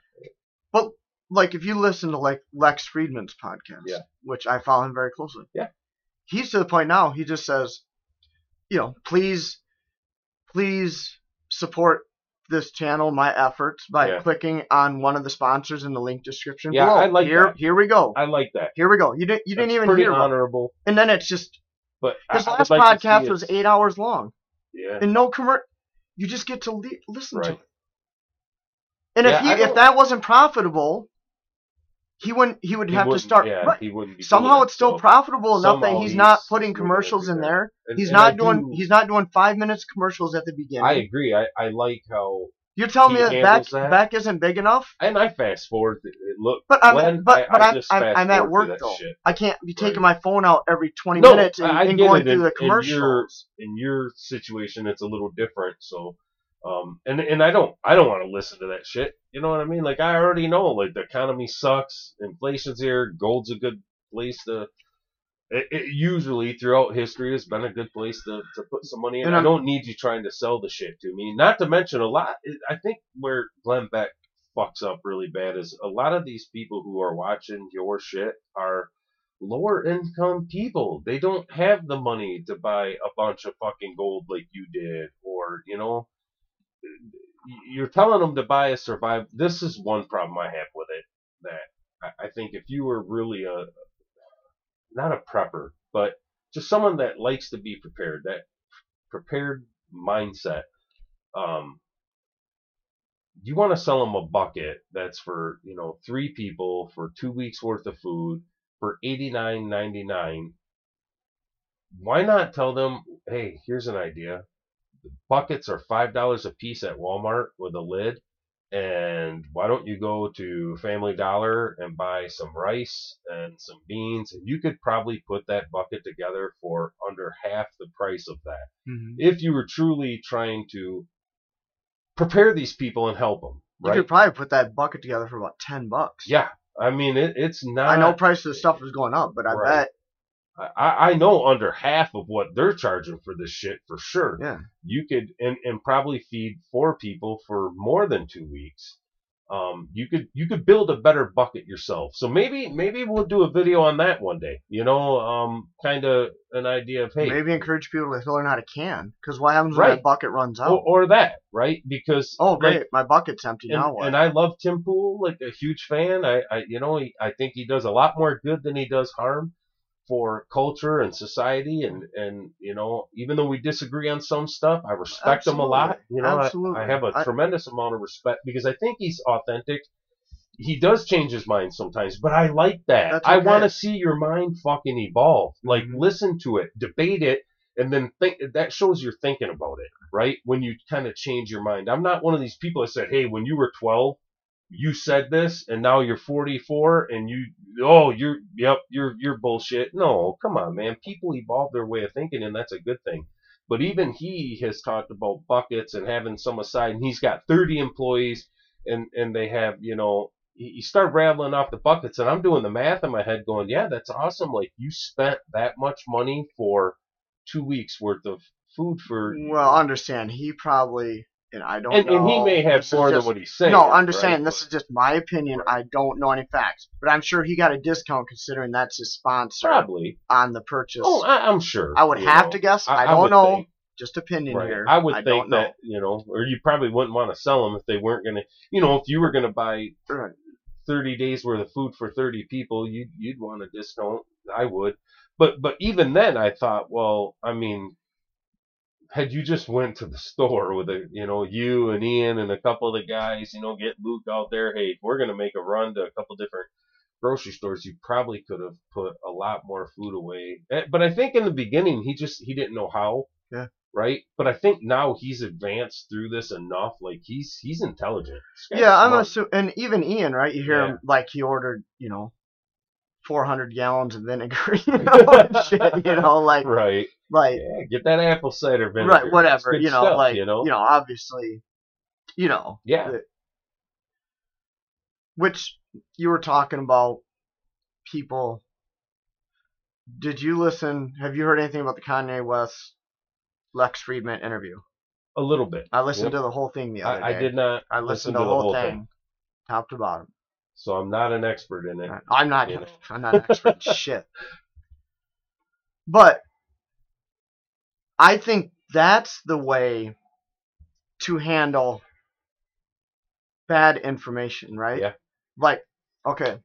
But like if you listen to like Lex Fridman's podcast, Yeah. which I follow him very closely. Yeah. He's to the point now he just says, you know, please please support this channel, my efforts by Yeah. clicking on one of the sponsors in the link description Yeah, below. I like here that. here we go. I like that. here we go. You didn't you didn't even pretty hear honorable. and then it's just But his last like podcast was eight hours long. Yeah, And no commer you just get to le- listen to Right. it. And if he, if that wasn't profitable, he wouldn't he would He have to start Yeah, right. he wouldn't be somehow it's still so- profitable enough that somehow he's not putting commercials in there. And- He's and not I doing do- he's not doing five minutes commercials at the beginning. I agree. I, I like how, You're telling me that Beck handles that. Beck isn't big enough? and I fast forward. It look, But I'm Glenn, but, but I I'm I'm, I'm at work though. shit. I can't be taking Right. my phone out every 20 No, minutes and, I- I and going it. through the in your- commercials. in your situation it's a little different so um and and I don't I don't want to listen to that shit you know what I mean? Like I already know like the economy sucks inflation's here gold's a good place to it, it usually throughout history has been a good place to, to put some money in. And I don't need you trying to sell the shit to me. Not to mention a lot I think where Glenn Beck fucks up really bad is a lot of these people who are watching your shit are lower income people. They don't have the money to buy a bunch of fucking gold like you did, or you know, you're telling them to buy a survive. This is one problem I have with it. That I, I think if you were really a not a prepper, but just someone that likes to be prepared, that prepared mindset. Um, you want to sell them a bucket that's for you know three people for two weeks worth of food for eighty nine ninety nine. Why not tell them, hey, here's an idea. The buckets are five dollars a piece at Walmart with a lid, and why don't you go to Family Dollar and buy some rice and some beans, and you could probably put that bucket together for under half the price of that Mhm. if you were truly trying to prepare these people and help them, You right? could probably put that bucket together for about 10 bucks. yeah, I mean it, it's not. I know price of the stuff is going up, but I Right. bet I, I know under half of what they're charging for this shit for sure. yeah. You could and, and probably feed four people for more than two weeks. Um, you could you could build a better bucket yourself. So maybe maybe we'll do a video on that one day. You know, um, kind of an idea of hey, Maybe encourage people to learn how to can. Because what happens when that bucket runs out? or, or that right because oh, like, great. My bucket's empty and, now. What? and I love Tim Pool, like a huge fan. I, I you know, he, I think he does a lot more good than he does harm for culture and society. And, and you know, even though we disagree on some stuff, I respect him a lot. You know, I- Absolutely. I, have a I- tremendous amount of respect because I think he's authentic. He does change his mind sometimes, but I like that. That's I want to see your mind fucking evolve. Like, Mhm. listen to it, debate it, and then think that shows you're thinking about it, right? When you kind of change your mind. I'm not one of these people that said, "Hey, when you were 12, you said this, and now you're 44, and you, oh, you're, yep, you're, you're bullshit." No, come on, man. People evolve their way of thinking, and that's a good thing. But even he has talked about buckets and having some aside, and he's got 30 employees, and and they have, you know, you start rattling off the buckets, and I'm doing the math in my head, going, "Yeah, that's awesome. Like you spent that much money for two weeks worth of food for." well, understand. He probably, and I don't and, know. and he may have this is more just- than what he's saying. No, i understand. right? This is just my opinion. I don't know any facts, but I'm sure he got a discount considering that's his sponsor probably. on the purchase. Oh, I, I'm sure. I would have know. to guess. I, I don't would know. think. Just opinion Right. here. I would don't think know. that you know, or you probably wouldn't want to sell them if they weren't going to. You know, if you were going to buy Right. 30 days worth of food for 30 people, you'd you'd want a discount. I would. But but even then, I thought, well, I mean, had you just went to the store with a, you know, you and Ian and a couple of the guys, you know, get Luke out there. Hey, we're gonna make a run to a couple different grocery stores, you probably could have put a lot more food away. Eh, But I think in the beginning, he just he didn't know how. Yeah. Right. But I think now he's advanced through this enough. Like he's he's intelligent. Yeah, I'm assuming, and even Ian, right? You hear Yeah. him like he ordered, you know, 400 gallons of vinegar, you know, shit, you know, like, Right. Like, Yeah. Get that apple cider vinegar. right, whatever, you know, stuff, like, you know. obviously, you know, Yeah. the- which you were talking about people. Did you listen? Have you heard anything about the Kanye West Lex Fridman interview? A little bit. I listened Yep. to the whole thing the other I, I did not. I listened to to the whole, thing, thing. top to bottom. So I'm not an expert in it. I'm not. I'm not an expert in shit. But I think that's the way to handle bad information, right? Yeah. Like, okay.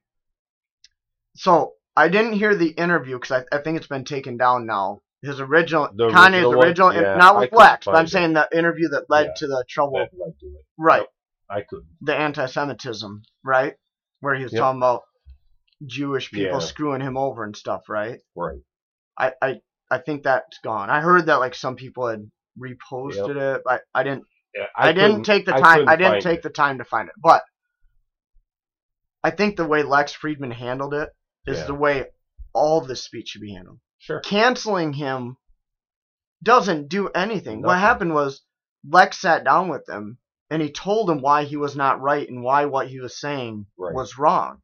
So I didn't hear the interview because I, I think it's been taken down now. His original, The Kanye's original one? original, Yeah, not with couldn't but I'm it. saying the interview that led Yeah. to the trouble, to it. right? Yep. I couldn't. the anti-Semitism, right? Where he was Yep. talking about Jewish people Yeah. screwing him over and stuff, right? Right. I, I, I think that's gone. I heard that like some people had reposted it. I, I didn't. Yeah, I, didn't take the time. couldn't I, didn't take it. the time to find it. But I think the way Lex Fridman handled it is Yeah. the way all this speech should be handled. Sure. Canceling him doesn't do anything. What happened was Lex sat down with him and he told him why he was not right and why what he was saying Right. was wrong.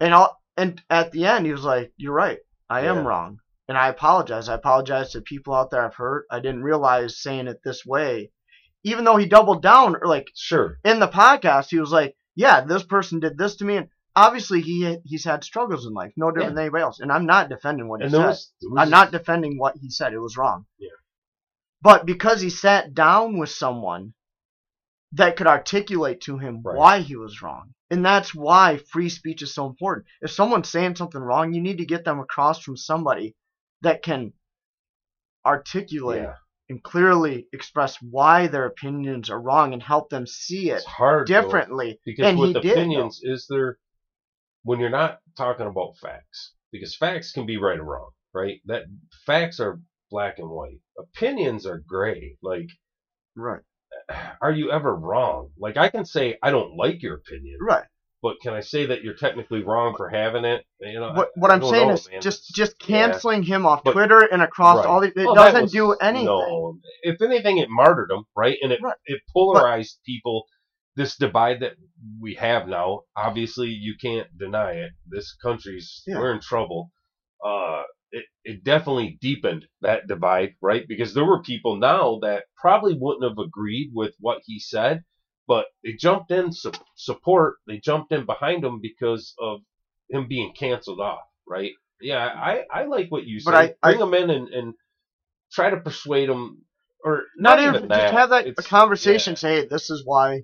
And all, and at the end he was like, "You're right. I am wrong." And I apologize. I apologize to people out there I've hurt. I didn't realize saying it this way. Even though he doubled down, or like Sure. in the podcast, he was like, "Yeah, this person did this to me," and obviously he he's had struggles in life, no different Yeah. than anybody else. And I'm not defending what he said. was, was I'm not defending what he said. It was wrong. Yeah. But because he sat down with someone that could articulate to him Right. why he was wrong. And that's why free speech is so important. If someone's saying something wrong, you need to get them across from somebody that can articulate Yeah. and clearly express why their opinions are wrong and help them see it It's hard though, differently. because and with did, opinions, is there when you're not talking about facts because facts can be right or wrong, right? That facts are black and white. Opinions are gray. Like, Right. are you ever wrong? Like, I can say I don't like your opinion, Right. But can I say that you're technically wrong for having it? You know, What what I'm saying know, is man. just just Yeah. canceling him off But- Twitter and across Right. all the it Well, doesn't was- do anything. No, if anything, it martyred them, right? And it Right. it polarized people. This divide that we have now, obviously, you can't deny it. This country's Yeah. we're in trouble. Uh, it it definitely deepened that divide, right? Because there were people now that probably wouldn't have agreed with what he said, but they jumped in su- support. They jumped in behind him because of him being canceled off, right? Yeah, I, I like what you said. But I- I- Bring him in and, and try to persuade him, or Not, not, even, just that. have that It's- conversation. yeah, Say, hey, this is why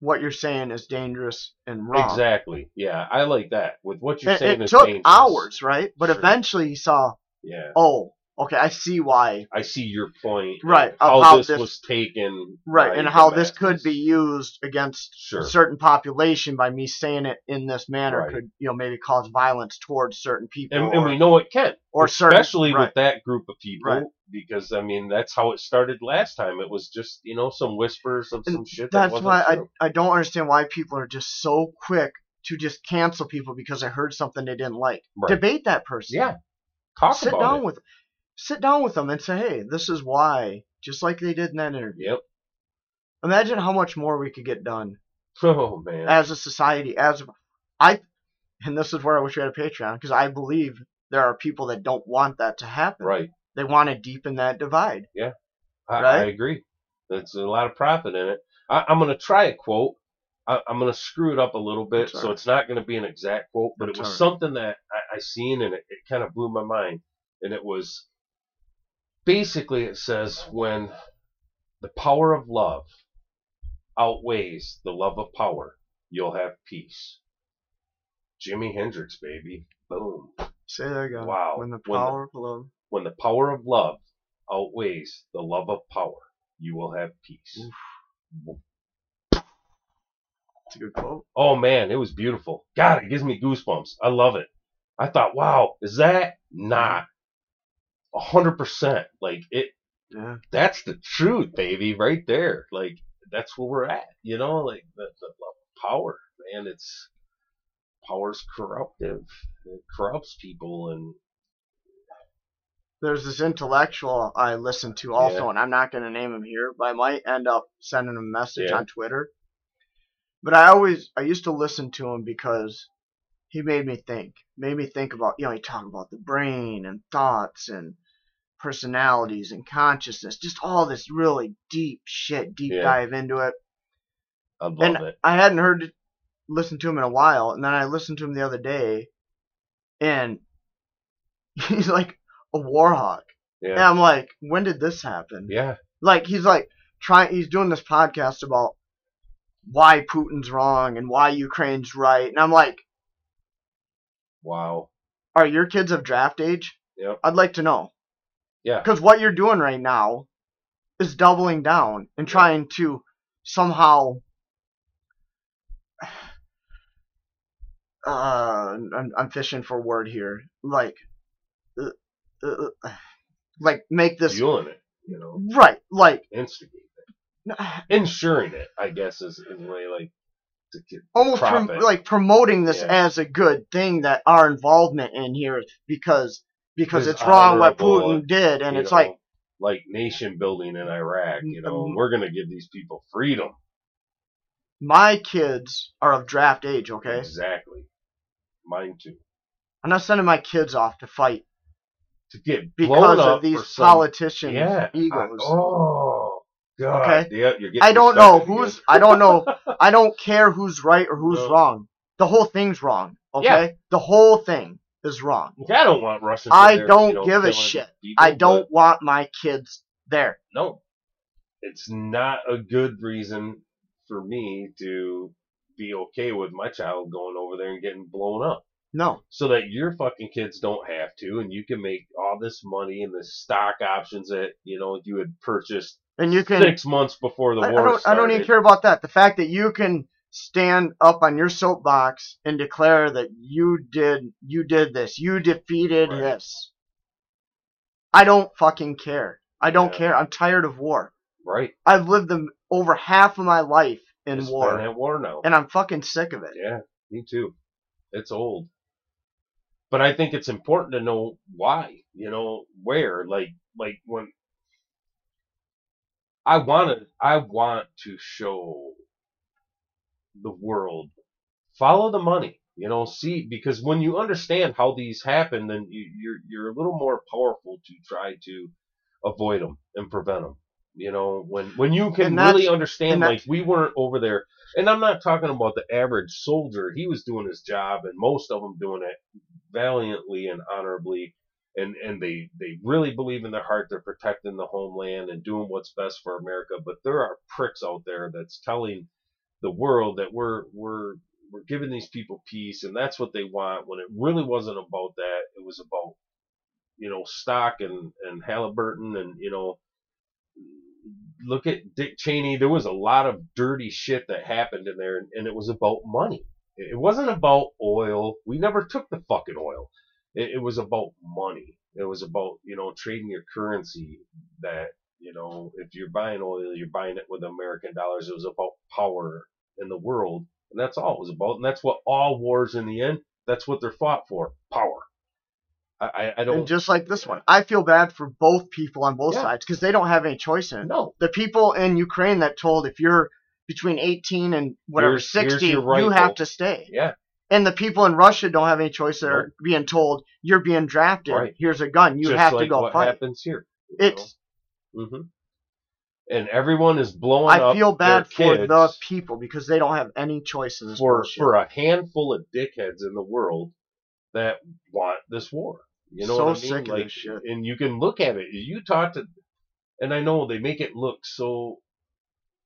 what you're saying is dangerous and wrong. exactly. Yeah, I like that. With what you're It, saying, it took dangerous. hours, right? But Sure. eventually he saw, Yeah, oh, okay, I see why. I see your point. Right, How, how this, this- was taken. Right, and how this could be used against Sure. a certain population by me saying it in this manner Right. could, you know, maybe cause violence towards certain people. And, or, and we know it can, or certain- especially right. with that group of people, Right. because I mean that's how it started last time. It was just you know some whispers of And some shit. that That's wasn't why I, true. I don't understand why people are just so quick to just cancel people because they heard something they didn't like. Right. Debate that person. Yeah, talk sit down it. with sit down with them and say, hey, this is why, just like they did in that interview. Yep. Imagine how much more we could get done Oh man. as a society. As I, and this is where I wish we had a Patreon because I believe there are people that don't want that to happen. right. They want to deepen that divide. I, Right? I agree. There's a lot of profit in it. I, I'm going to try a quote. I, I'm going to screw it up a little bit, so it's not going to be an exact quote, but That's it was right. something that I, I seen and it, it kind of blew my mind. And it was basically it says when the power of love outweighs the love of power, you'll have peace. Jimi Hendrix, baby. Boom. Say that again. Wow. When the When the- power of love. When the power of love outweighs the love of power, you will have peace. It's a good quote. Oh man, it was beautiful. God, it gives me goosebumps. I love it. I thought, wow, is that not hundred percent? Like it, Yeah. that's the truth, baby, right there. Like that's where we're at. You know, like the, the, the power, man. It's power's corruptive. It corrupts people, and There's this intellectual I listen to also, Yeah. and I'm not going to name him here, but I might end up sending him a message Yeah. on Twitter. But I always, I used to listen to him because he made me think, made me think about, you know, he talked about the brain and thoughts and personalities and consciousness, just all this really deep shit, deep Yeah. dive into it. I love And it. I hadn't heard it, listened to him in a while, and then I listened to him the other day, and he's like a war hawk. And Yeah, I'm like, when did this happen? yeah, Like he's like trying, he's doing this podcast about why Putin's wrong and why Ukraine's right, and I'm like, wow, are your kids of draft age? Yep. I'd like to know. Yeah. Because what you're doing right now is doubling down and trying to somehow. Uh, I'm, I'm fishing for a word here. Like, uh, uh, uh, like make this fueling it. You know, right. Like, instigate it, ensuring it. I guess is is the way like almost prom- like promoting this Yeah. as a good thing that our involvement in here because because Is it's wrong what Putin did and it's know, like like nation building in Iraq. You know, Mm, we're gonna give these people freedom. my kids are of draft age okay Exactly. Mine too. I'm not sending my kids off to fight To get because of these politicians yeah, egos I- oh God. Okay. Yeah, you're getting I don't know who's. I don't know I don't care who's right or who's No. wrong the whole thing's wrong okay Yeah. the whole thing is wrong I don't want Russians. I don't give a shit. people, I don't want my kids there No, it's not a good reason for me to be okay with my child going over there and getting blown up. no so that your fucking kids don't have to, and you can make all this money and the stock options that you know you had purchased and you can six months before the I, I war don't, I don't even care about that. The fact that you can stand up on your soapbox and declare that you did you did this, you defeated Right. this. I don't fucking care. I don't Yeah. care. I'm tired of war. Right? I've lived them over half of my life in It's war, been at war now. and I'm fucking sick of it. Yeah, me too. It's old. But I think it's important to know why, you know, where, like, like when I want to, I want to show the world, follow the money, you know, see, because when you understand how these happen, then you, you're, you're a little more powerful to try to avoid them and prevent them. You know, when, when you can really understand, like we weren't over there and I'm not talking about the average soldier. He was doing his job, and most of them doing it valiantly and honorably. And and they they really believe in their heart they're protecting the homeland and doing what's best for America. But there are pricks out there that's telling the world that we're we're we're giving these people peace, and that's what they want. When it really wasn't about that. It was about you know stock and and Halliburton and you know look at Dick Cheney. There was a lot of dirty shit that happened in there, and, and it was about money. It it wasn't about oil. We never took the fucking oil. It, it was about money. It was about you know trading your currency. That you know if you're buying oil, you're buying it with American dollars. It was about power in the world, and that's all it was about. And that's what all wars in the end. That's what they're fought for. Power. I I, don't And just like this one, I feel bad for both people on both Yeah. sides because they don't have any choice in it. No. The people in Ukraine that told if you're between 18 and whatever Here's- here's 60, your you have to stay. Yeah. And the people in Russia don't have any choice. They're Nope. being told you're being drafted. Right. Here's a gun. You just have like to go fight what fight. happens here. It's. hmm And everyone is blowing up. I feel bad for the people because they don't have any choice in this for bullshit. for a handful of dickheads in the world that want this war. You know So what I mean? sick of this shit. and you can look at it. You talk to, and I know they make it look so.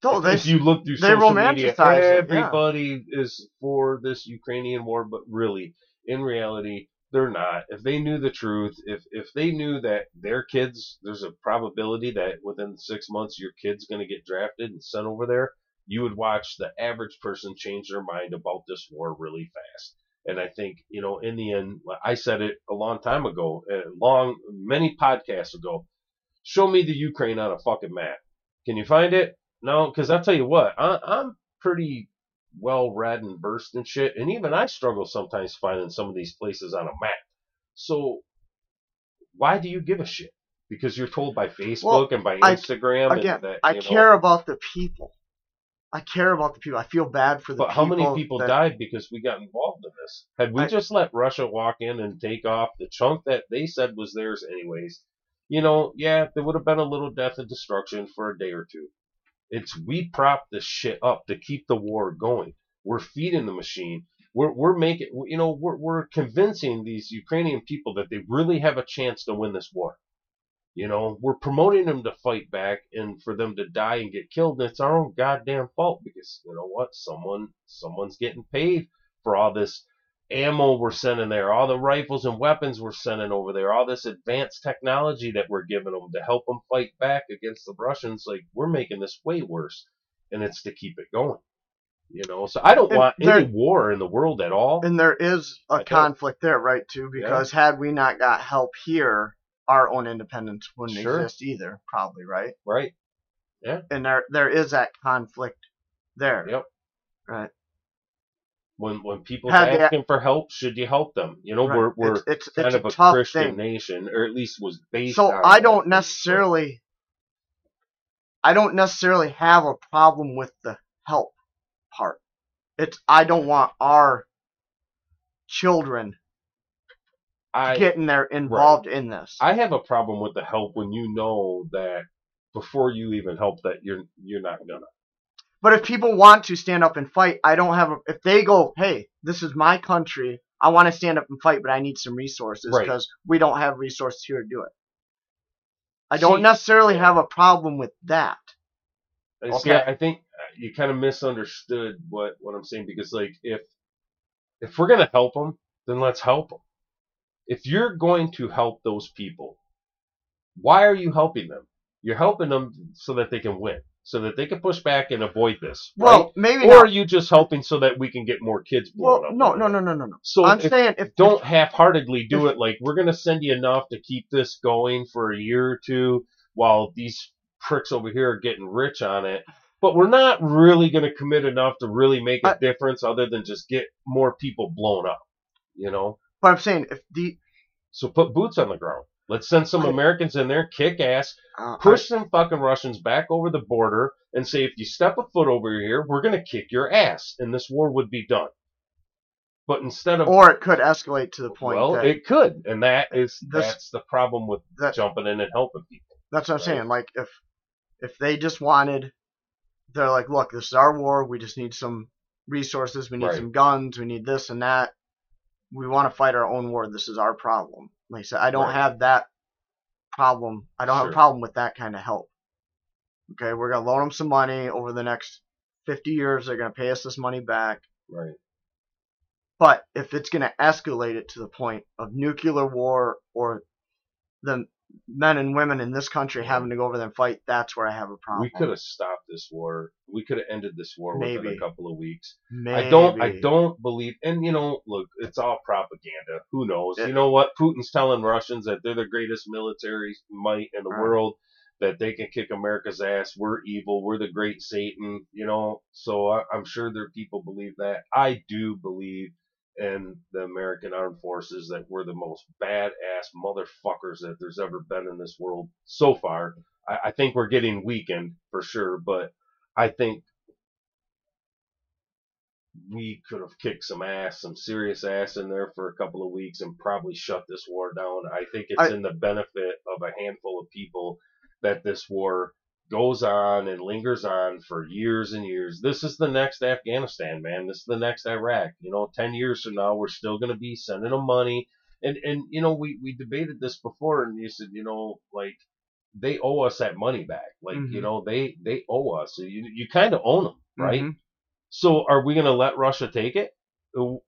No, if, they, if you look through they social media, it, yeah. everybody is for this Ukrainian war, but really, in reality, they're not. If they knew the truth, if if they knew that their kids, there's a probability that within six months your kid's going to get drafted and sent over there, you would watch the average person change their mind about this war really fast. And I think, you know, in the end, I said it a long time ago, uh, long, many podcasts ago. Show me the Ukraine on a fucking map. Can you find it? No, because I'll tell you what, I, I'm pretty well read and versed in shit, and even I struggle sometimes finding some of these places on a map. So why do you give a shit? Because you're told by Facebook Well, and by I- Instagram again, and that I know, care about the people. I care about the people. I feel bad for the But people. how many people that, died because we got involved in this? Had we I- just let Russia walk in and take off the chunk that they said was theirs anyways, you know, yeah, there would have been a little death and destruction for a day or two. It's we prop this shit up to keep the war going. We're feeding the machine. We're we're making you know we're we're convincing these Ukrainian people that they really have a chance to win this war. You know, we're promoting them to fight back and for them to die and get killed. And it's our own goddamn fault because you know what? Someone someone's getting paid for all this ammo we're sending there, all the rifles and weapons we're sending over there, all this advanced technology that we're giving them to help them fight back against the Russians. Like we're making this way worse, and it's to keep it going. You know, so I don't And want there- any war in the world at all. and there is a conflict there, right? Too, because had we not got help here, our own independence wouldn't Sure. exist either. Probably, right? right? Yeah. And there there is that conflict there. Yep. Right. When when people asking for help, should you help them? You know, Right. we're we're it's it's, kind it's of a a Christian thing. nation, or at least was based. So I don't necessarily I don't necessarily have a problem with the help part. It's I don't want our children I getting there involved in this. I have a problem with the help when you know that before you even help that you're you're not gonna. But if people want to stand up and fight, I don't have a if they go, "Hey, this is my country. I want to stand up and fight, but I need some resources Right. because we don't have resources here to do it." I don't See- necessarily have a problem with that. Okay. I I think uh, you kind of misunderstood what what I'm saying because like if if we're gonna help them, then let's help them. If you're going to help those people, why are you helping them? You're helping them so that they can win, so that they can push back and avoid this, right? Well, maybe or not. are you just helping so that we can get more kids blown Well, up? no, no, no, no, no, no. So I'm if, saying if don't half-heartedly do it like we're gonna send you enough to keep this going for a year or two while these pricks over here are getting rich on it. But we're not really gonna commit enough to really make a I- difference other than just get more people blown up. You know? But I'm saying if the So put boots on the ground. Let's send some I- Americans in there, kick ass, uh, push some fucking Russians back over the border, and say if you step a foot over here, we're gonna kick your ass, and this war would be done. But instead of or it could escalate to the point well, it could, and that is This- that's the problem with that jumping in and helping people. that's what I'm saying. Like if if they just wanted, they're like, look, this is our war. We just need some resources. We need Right. some guns. We need this and that. We want to fight our own war. This is our problem. Like I said, I don't Right. have that problem. I don't have a problem with that kind of help. Okay, we're gonna loan them some money over the next 50 years. They're gonna pay us this money back. Right. But if it's going to escalate it to the point of nuclear war or the men and women in this country having to go over there and fight, that's where I have a problem. We could have stopped this war. We could have ended this war within a couple of weeks. Maybe. I don't. I don't believe. And you know, look, it's all propaganda. Who knows? It- you know what? Putin's telling Russians that they're the greatest military might in the Right. world. That they can kick America's ass. We're evil. We're the great Satan. You know. So I, I'm sure there are people believe that. I do believe in the American Armed Forces that we're the most badass motherfuckers that there's ever been in this world so far. I, I think we're getting weakened for sure, but I think we could have kicked some ass, some serious ass in there for a couple of weeks and probably shut this war down. I think it's I- in the benefit of a handful of people that this war goes on and lingers on for years and years. This is the next Afghanistan, man. This is the next Iraq. You know, 10 years from now, we're still going to be sending them money. And, and, you know, we, we debated this before and you said, you know, like, they owe us that money back. Like, you Mhm. know, they, they owe us. You, you kind of own them, right? Mhm. So are we going to let Russia take it?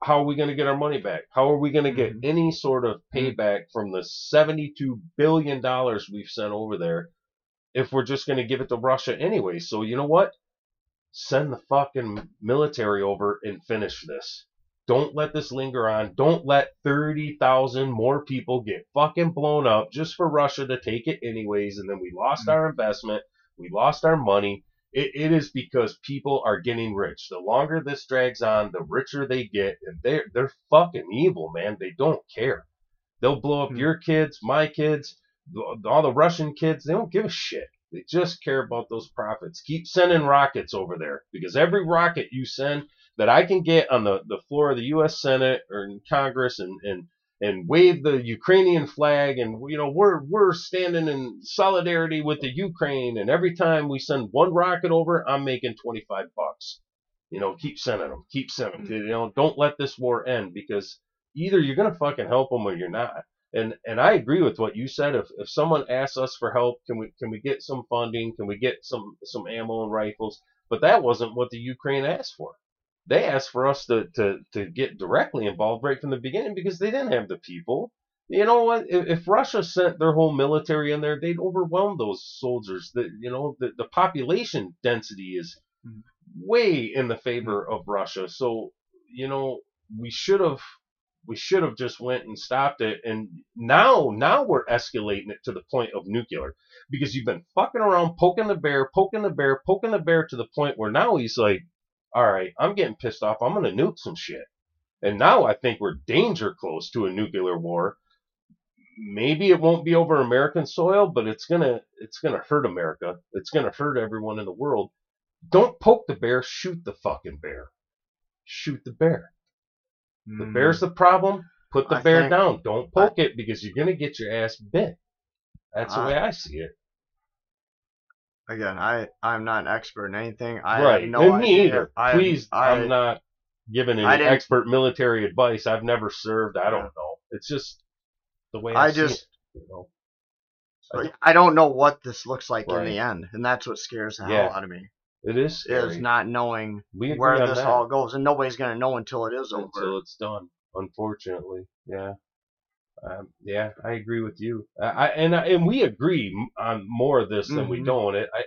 How are we going to get our money back? How are we going to get Mhm. any sort of payback from the 72 billion dollars we've sent over there if we're just going to give it to Russia anyway? So you know what? send the fucking military over and finish this. Don't let this linger on. Don't let 30,000 more people get fucking blown up just for Russia to take it anyways. And then we lost our investment. We lost our money. It, it is because people are getting rich. The longer this drags on, the richer they get. And they're, they're fucking evil, man. They don't care. They'll blow up Hmm. your kids, my kids, all the Russian kids. They don't give a shit. They just care about those profits. Keep sending rockets over there because every rocket you send that I can get on the, the floor of the U.S. Senate or in Congress and, and and wave the Ukrainian flag and you know we're we're standing in solidarity with the Ukraine and every time we send one rocket over I'm making 25 bucks. You know, keep sending them, keep sending them. Mm-hmm. You know, don't let this war end because either you're gonna fucking help them or you're not. And and I agree with what you said. If if someone asks us for help, can we can we get some funding? Can we get some some ammo and rifles? But that wasn't what the Ukraine asked for. They asked for us to to to get directly involved right from the beginning because they didn't have the people. You know what? If, if Russia sent their whole military in there, they'd overwhelm those soldiers. The you know the the population density is Mhm. way in the favor of Russia. So you know we should have we should have just went and stopped it. And now now we're escalating it to the point of nuclear because you've been fucking around poking the bear poking the bear poking the bear to the point where now he's like all right i'm getting pissed off. I'm gonna nuke some shit. And now i think we're danger close to a nuclear war. Maybe it won't be over american soil but it's gonna it's gonna hurt america. It's gonna hurt everyone in the world. Don't poke the bear. Shoot the fucking bear. Shoot the bear the Mm. bear's the problem. Put the I bear think- down. Don't poke it because you're gonna get your ass bit. That's the I- way I see it. again. I I'm not an expert in anything. I right. have no and idea. me either. I, Please, I, I'm not giving any expert military advice. I've never served. I don't Yeah. know. It's just the way I, I see just it, you know. I don't know what this looks like in the end, and that's what scares the Yeah. hell out of me. It is scary. Is not knowing we where this that all goes, and nobody's gonna know until it is over. until it's done. Unfortunately, yeah. Um, yeah, I agree with you. I, I and I, and we agree on more of this than we Mhm. don't. It, I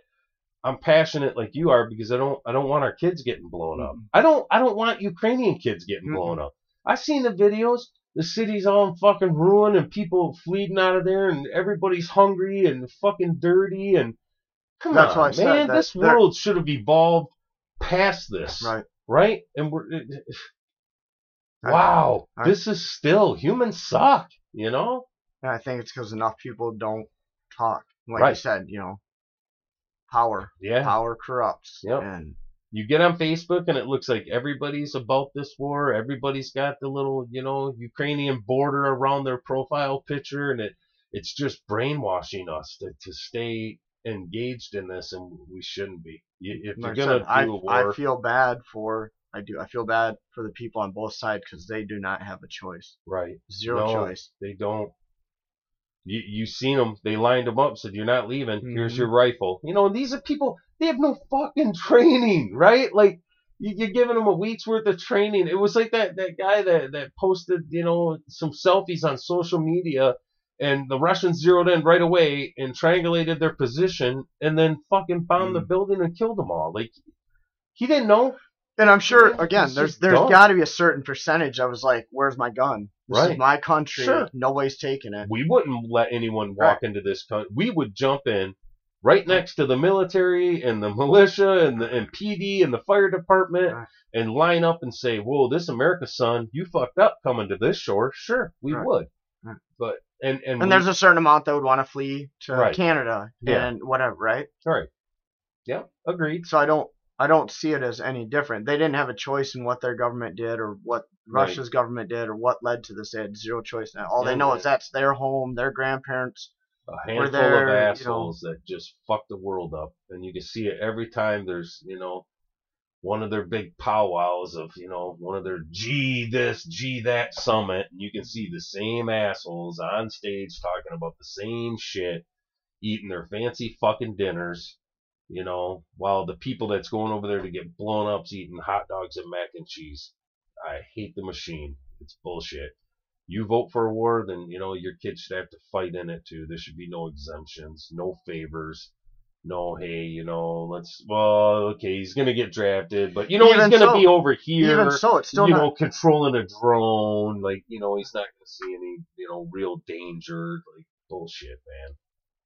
I'm passionate like you are because I don't I don't want our kids getting blown up. Mhm. I don't I don't want Ukrainian kids getting Mhm. blown up. I've seen the videos. The city's all in fucking ruin and people fleeing out of there and everybody's hungry and fucking dirty and come That's on, why I man. that This they're- world should have evolved past this, Right. right? And we're it- I- wow, I- this is still humans suck, you know? And I think it's because enough people don't talk. Like you said, you know, power, Yeah. power corrupts. Yep. And You get on Facebook and it looks like everybody's about this war. Everybody's got the little, you know, Ukrainian border around their profile picture, and it it's just brainwashing us to, to stay engaged in this, and we shouldn't be. If you're gonna I, do a war, I feel bad for I do I feel bad for the people on both sides because they do not have a choice. right? Zero No. choice. They don't. You you seen them? They lined them up, said you're not leaving. Here's Mhm. your rifle. You know, and these are people. They have no fucking training, right? Like you, you're giving them a week's worth of training. It was like that that guy that that posted, you know, some selfies on social media, and the Russians zeroed in right away and triangulated their position, and then fucking bombed the Mhm. building and killed them all. Like he didn't know. And I'm sure Yeah, again, it's there's just there's dumb. got to be a certain percentage. I was like, "Where's my gun? This Right. is my country. Sure. Nobody's taking it." we wouldn't let anyone walk Right. into this country. We would jump in right next to the military and the militia and the and PD and the fire department Right. and line up and say, "Whoa, this America, son, you fucked up coming to this shore." Sure, we Right. would. Right. But and and, And we, there's a certain amount that would want to flee to Right. Canada Yeah. and whatever, right? right. Yeah, agreed. So I don't I don't see it as any different. They didn't have a choice in what their government did or what Right. Russia's government did or what led to this. They had zero choice now. All Yeah, they know man. is that's their home, their grandparents. A handful there, of you know- assholes that just fuck the world up, and you can see it every time. There's you know one of their big powwows of you know one of their G this G that summit, and you can see the same assholes on stage talking about the same shit, eating their fancy fucking dinners, you know, while the people that's going over there to get blown up's eating hot dogs and mac and cheese. I hate the machine. It's bullshit you vote for a war, then you know your kids should have to fight in it too. There should be no exemptions, no favors, no, hey, you know, let's, well, okay, he's going to get drafted, but, you know, Even he's going to so- be over here, Even so, it's still you not. know, controlling a drone. Like, you know, he's not going to see any, you know, real danger. Like, bullshit, man.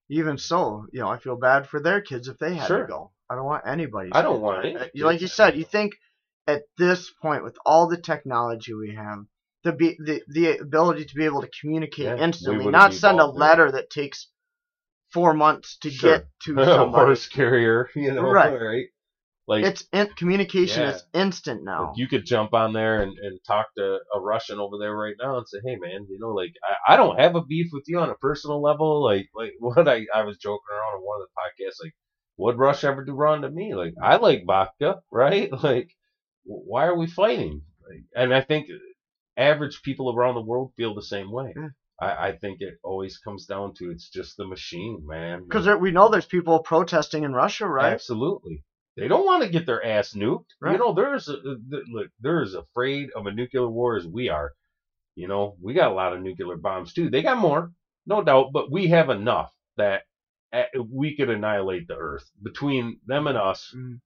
Even so, you know, I feel bad for their kids if they had Sure. to go. I don't want anybody. I don't want any Like you said, you think at this point with all the technology we have, the be the, the ability to be able to communicate Yeah, instantly, wouldn't send a involved in it. letter that takes four months to Sure. get to a somebody. horse carrier, you know, Right. right? Like, It's in, communication Yeah. is instant now. Like you could jump on there and, and talk to a Russian over there right now and say, hey man, you know, like I, I don't have a beef with you on a personal level. Like like what I, I was joking around on one of the podcasts, like, would Rush ever do wrong to me? Like I like vodka, right? Like why are we fighting? Like, and I think average people around the world feel the same way. Yeah. I, I think it always comes down to it's just the machine, man. Because we know there's people protesting in Russia, right? Absolutely. They don't want to get their ass nuked. Right. You know, there's a, look, they're as afraid of a nuclear war as we are. You know, we got a lot of nuclear bombs too. They got more, no doubt, but we have enough that uh, we could annihilate the Earth. Between them and us, Mm.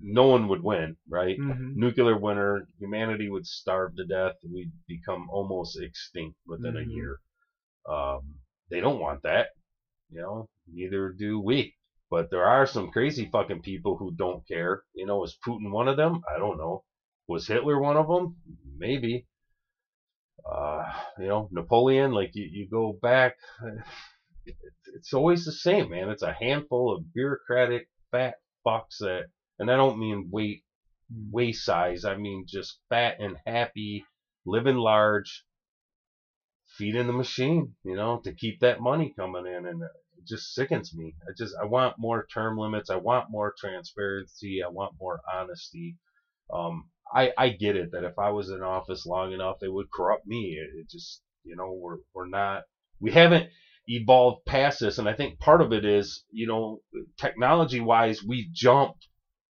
No one would win, right? hmm Nuclear winter, humanity would starve to death. We'd become almost extinct within Mhm. a year. Um, they don't want that. You know, neither do we. But there are some crazy fucking people who don't care. You know, is Putin one of them? I don't know. Was Hitler one of them? Maybe. Uh, you know, Napoleon, like you, you go back, it's always the same, man. It's a handful of bureaucratic fat fucks that, and I don't mean weight, waist size. I mean just fat and happy, living large, feeding the machine, you know, to keep that money coming in. And it just sickens me. I just, I want more term limits. I want more transparency. I want more honesty. Um, I, I get it that if I was in office long enough, it would corrupt me. It, it just, you know, we're, we're not, we haven't evolved past this. And I think part of it is, you know, technology wise, we jumped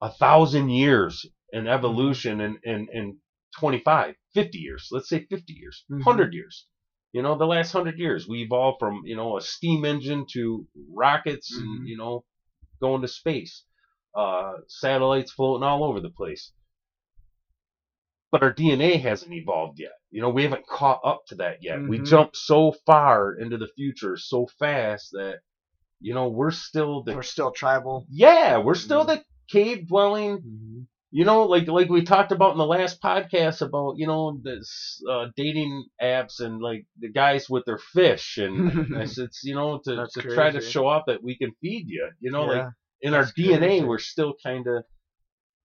a thousand years in evolution in, in, in 25, 50 years, let's say 50 years, Mhm. 100 years. You know, the last 100 years, we evolved from, you know, a steam engine to rockets Mhm. and, you know, going to space, uh, satellites floating all over the place. But our DNA hasn't evolved yet. You know, we haven't caught up to that yet. We Mhm. jumped so far into the future so fast that, you know, we're still the We're still tribal. yeah, we're still the cave dwelling. Mm-hmm. You know, like like we talked about in the last podcast about you know this uh, dating apps and like the guys with their fish and I said, it's, you know, to, That's to try to show off that we can feed you. You know, like Yeah. in our That's DNA, crazy. we're still kind of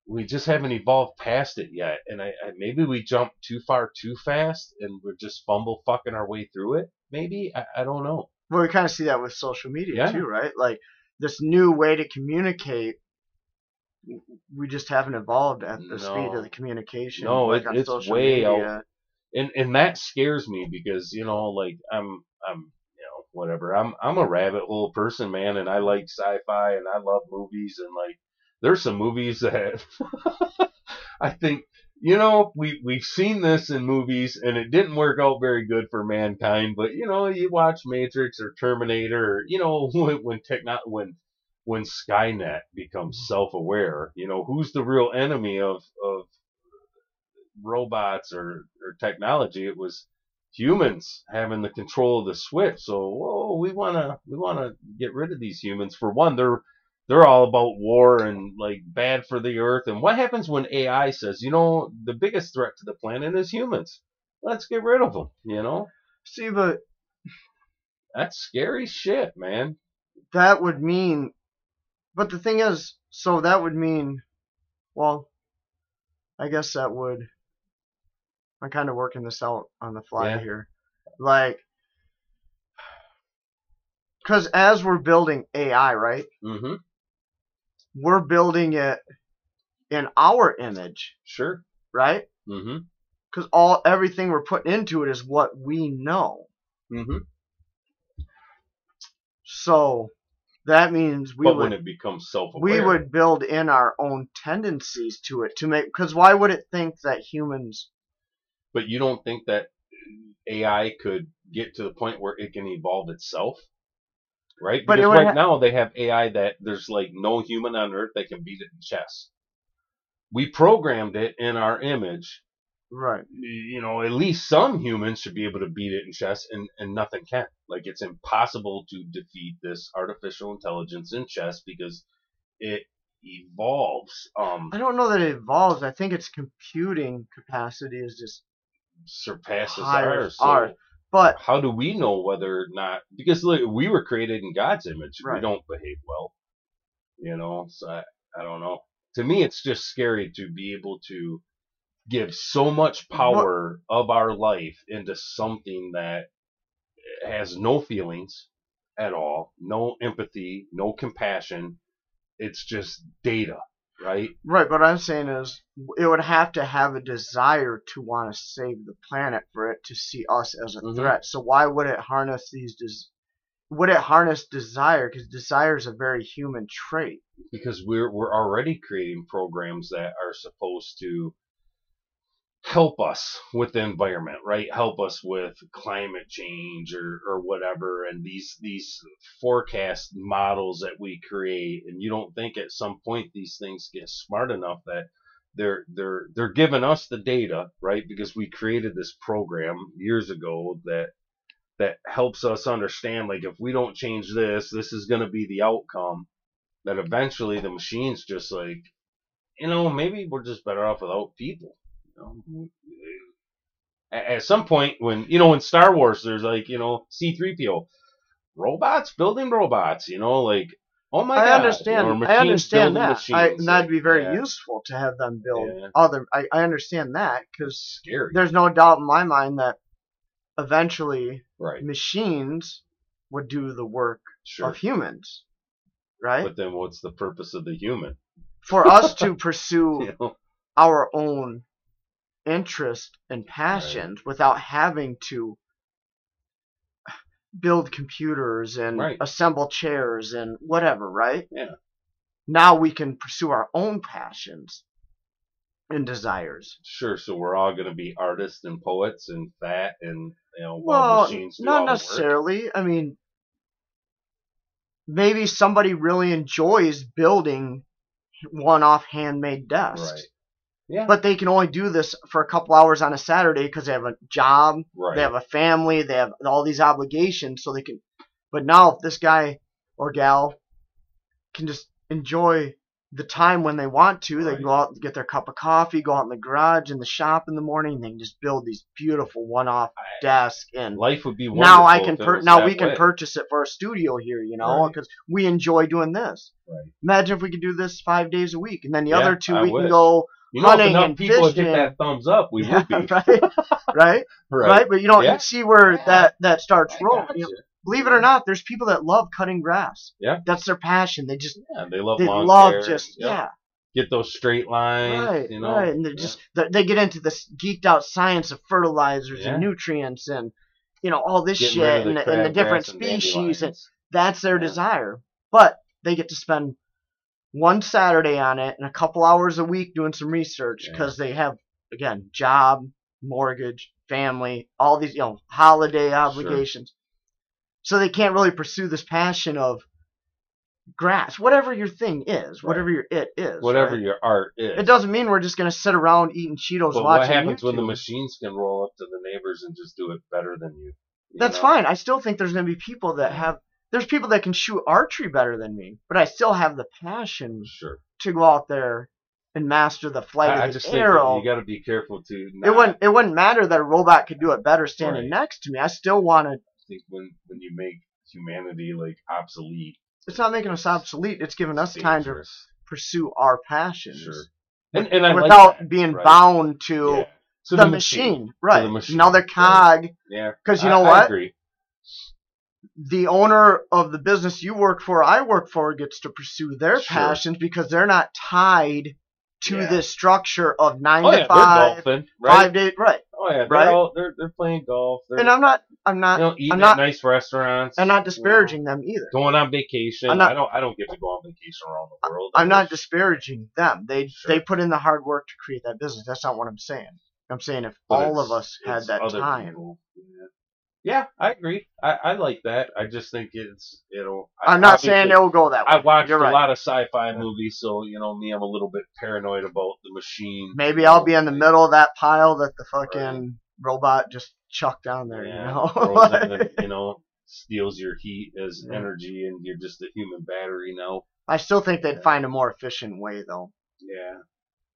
we just haven't evolved past it yet, and I, I maybe we jump too far too fast and we're just fumble fucking our way through it. Maybe I, I don't know. Well, we kind of see that with social media Yeah. too, right? Like this new way to communicate. We just haven't evolved at the speed of the communication. No, like it- it's way out and and that scares me because you know like i'm i'm you know whatever i'm i'm a rabbit hole person man and i like sci-fi and i love movies and like there's some movies that i think you know we we've seen this in movies and it didn't work out very good for mankind but you know you watch matrix or terminator or you know when when techno when when skynet becomes mm-hmm. self-aware you know who's the real enemy of of robots or, or technology. It was humans having the control of the switch. So, whoa, we wanna we wanna get rid of these humans. For one, they're they're all about war and like bad for the earth. And what happens when AI says, you know, the biggest threat to the planet is humans? Let's get rid of them. You know, See, but that's scary shit, man. that would mean. But the thing is, so that would mean, well, I guess that would. I'm kind of working this out on the fly Yeah. here, like, because as we're building AI, right? Mm-hmm. We're building it in our image, Sure. right? Mm-hmm. Because all everything we're putting into it is what we know. Mm-hmm. So that means we but would when it becomes self-aware, we would build in our own tendencies to it to make because why would it think that humans But you don't think that AI could get to the point where it can evolve itself? right? But Because right ha- now they have AI that there's like no human on earth that can beat it in chess. We programmed it in our image. Right. You know, at least some humans should be able to beat it in chess, and, and nothing can. Like it's impossible to defeat this artificial intelligence in chess because it evolves. Um, I don't know that it evolves. I think its computing capacity is just surpasses ours. So ours. But how do we know whether or not? Because look, we were created in God's image. We don't behave well, you know. So I, I don't know. To me, it's just scary to be able to give so much power of our life into something that has no feelings at all, no empathy, no compassion. It's just data, right? right, what I'm saying is it would have to have a desire to want to save the planet for it to see us as a Mhm. threat. So why would it harness these des- would it harness desire? Because desire is a very human trait. because we're we're already creating programs that are supposed to help us with the environment, right? Help us with climate change or, or whatever and these these forecast models that we create and you don't think at some point these things get smart enough that they're they're they're giving us the data, right? Because we created this program years ago that that helps us understand like if we don't change this, this is going to be the outcome that eventually the machines just like, you know, maybe we're just better off without people. Mm-hmm. Know? At, some point, when you know, in Star Wars, there's like, you know, C-3PO, robots building robots. You know, like, oh my I god, understand. you know, I understand that. I, machines, and that'd be very yeah, useful to have them build Yeah. other. I, I understand that because there's no doubt in my mind that eventually right? machines would do the work Sure. of humans, right? But then, what's the purpose of the human? For us to pursue You know? our own interest and passions without having to build computers and Right. assemble chairs and whatever, right? Yeah. Now we can pursue our own passions and desires. Sure. So we're all going to be artists and poets and fat and you know, Well, machines not all the work. necessarily. I mean, maybe somebody really enjoys building one-off handmade desks. Right. Yeah. But they can only do this for a couple hours on a Saturday because they have a job, right. they have a family, they have all these obligations, so they can. But now, if this guy or gal can just enjoy the time when they want to, they Right. can go out and get their cup of coffee, go out in the garage, in the shop in the morning, they can just build these beautiful one-off desks. And Life would be now I can pur- now we can way. purchase it for a studio here, you know, Right. because we enjoy doing this. Right. Imagine if we could do this five days a week, and then the Yeah, other two I we can go You know, if enough and people would fishing. get that thumbs up, we Yeah, would be. right, right, right. But you know, Yeah. see where Yeah. that that starts rolling. gotcha. You know, believe it or not, there's people that love cutting grass. Yeah. that's their passion. They just Yeah, they love they lawn love care. just Yep. yeah, Get those straight lines. right, you know. right. And they Yeah. just they they get into this geeked out science of fertilizers Yeah. and nutrients and you know all this Getting shit of and, the the- and the different and species and that's their Yeah. desire. But they get to spend one Saturday on it and a couple hours a week doing some research Yeah. because they have again job, mortgage, family, all these you know holiday obligations. Sure. So they can't really pursue this passion of grass, whatever your thing is, Right. whatever your it is. Whatever right? your art is. It doesn't mean we're just gonna sit around eating Cheetos But what happens when the machines can roll up to the neighbors and just do it better than you? You That's know? fine. I still think there's gonna be people that have. There's people that can shoot archery better than me, but I still have the passion Sure. to go out there and master the flight I, I of the arrow. you got to be careful to. it wouldn't. It wouldn't matter that a robot could do it better standing Right. next to me. I still want to. I think when when you make humanity like obsolete, It's not making us obsolete. It's giving us it's time to pursue our passions Sure. And, and I like without that, being right. bound to Yeah. To the, machine. Right. machine, Another right. cog. Yeah. Because you know I what? agree. The owner of the business you work for, I work for, gets to pursue their Sure. passions because they're not tied to Yeah. this structure of oh, nine Oh to yeah, five, golfing, right? five days, right? Oh yeah, they're right? all they're they're playing golf. They're And I'm not, I'm not, you know eating I'm not- at nice restaurants. I'm not you know, disparaging them either. going on vacation. I'm not- I don't I don't get to go on vacation around the world. I'm not disparaging them. They Sure. they put in the hard work to create that business. That's not what I'm saying. I'm saying if but all of us had that time, people. Yeah. Yeah, I agree. I, I like that. I just think it's it'll. I'm not saying it will go that way. I watched You're a right. lot of sci-fi movies, so you know me. I'm a little bit paranoid about the machine. Maybe I'll be in the middle of that pile that the fucking robot just chucked down there. yeah, you know, and, you know, steals your heat as Yeah. energy, and you're just a human battery now. I still think they'd Yeah. find a more efficient way though. Yeah,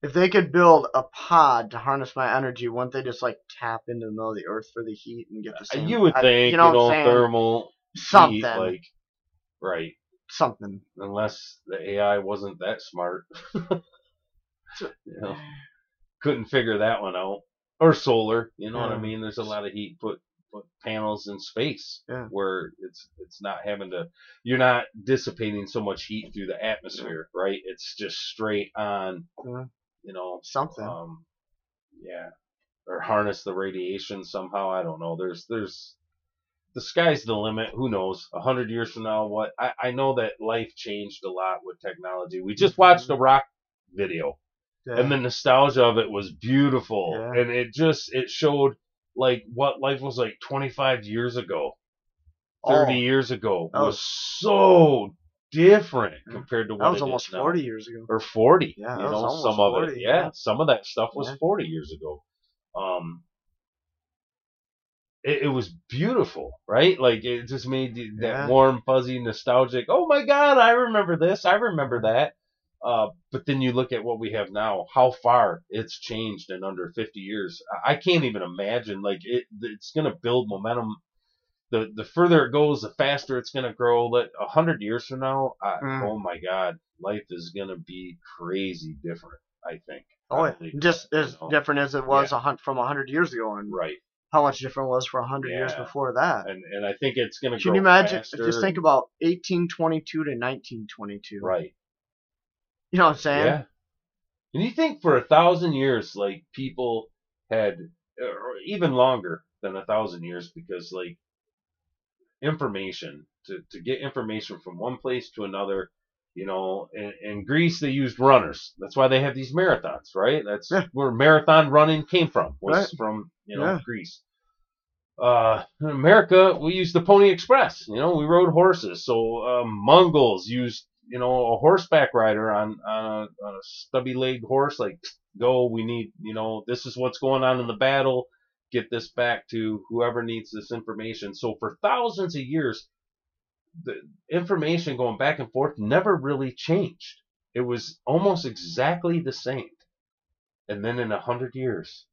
If they could build a pod to harness my energy, wouldn't they just like tap into the middle of the earth for the heat and get the same? You would I- think you know, I'm know saying? thermal something, heat, like right. something. Unless the AI wasn't that smart, you know, couldn't figure that one out. Or solar, you know what I mean? There's a lot of heat put put panels in space Yeah. where it's it's not having to you're not dissipating so much heat through the atmosphere, right? It's just straight on, Yeah. You know, Something. um, yeah, or harness the radiation somehow. I don't know. There's there's the sky's the limit. Who knows? A hundred years from now, what? I, I know that life changed a lot with technology. We just watched a rock video, Yeah. and the nostalgia of it was beautiful, Yeah. and it just it showed like what life was like 25 years ago, 30 Oh, years ago that was so different Yeah. compared to what that was almost now forty years ago. or 40. Yeah, you know, some of 40, it. Yeah, yeah. some of that stuff was Yeah. 40 years ago. Um, it, it was beautiful, right? Like it just made the- that warm, fuzzy, nostalgic. Oh my God, I remember this. I remember that. Uh, but then you look at what we have now, how far it's changed in under 50 years. I I can't even imagine. Like it, it's going to build momentum. The the further it goes, the faster it's going to grow. Let a hundred years from now, I, Mm. oh my God, life is going to be crazy different. I think. Oh, yeah. Just you as know. different as it was a hun- from a hundred years ago, and Right, how much different it was for a hundred years before that. and and I think it's going to grow Can you imagine? faster. Just think about 1822 to 1922. Right. You know what I'm saying? Yeah. And you think for a thousand years, like people had, or even longer than a thousand years, because like information to to get information from one place to another. You know, in, in Greece they used runners. That's why they have these marathons, right? That's Yeah. where marathon running came from. Was Right. from you know Yeah. Greece. Uh, in America, we used the Pony Express. You know, we rode horses. So um, Mongols used, you know, a horseback rider on on a, on a stubby-legged horse. Like, go, we need, you know, this is what's going on in the battle. Get this back to whoever needs this information. So for thousands of years, the information going back and forth never really changed. It was almost exactly the same. And then in a hundred years,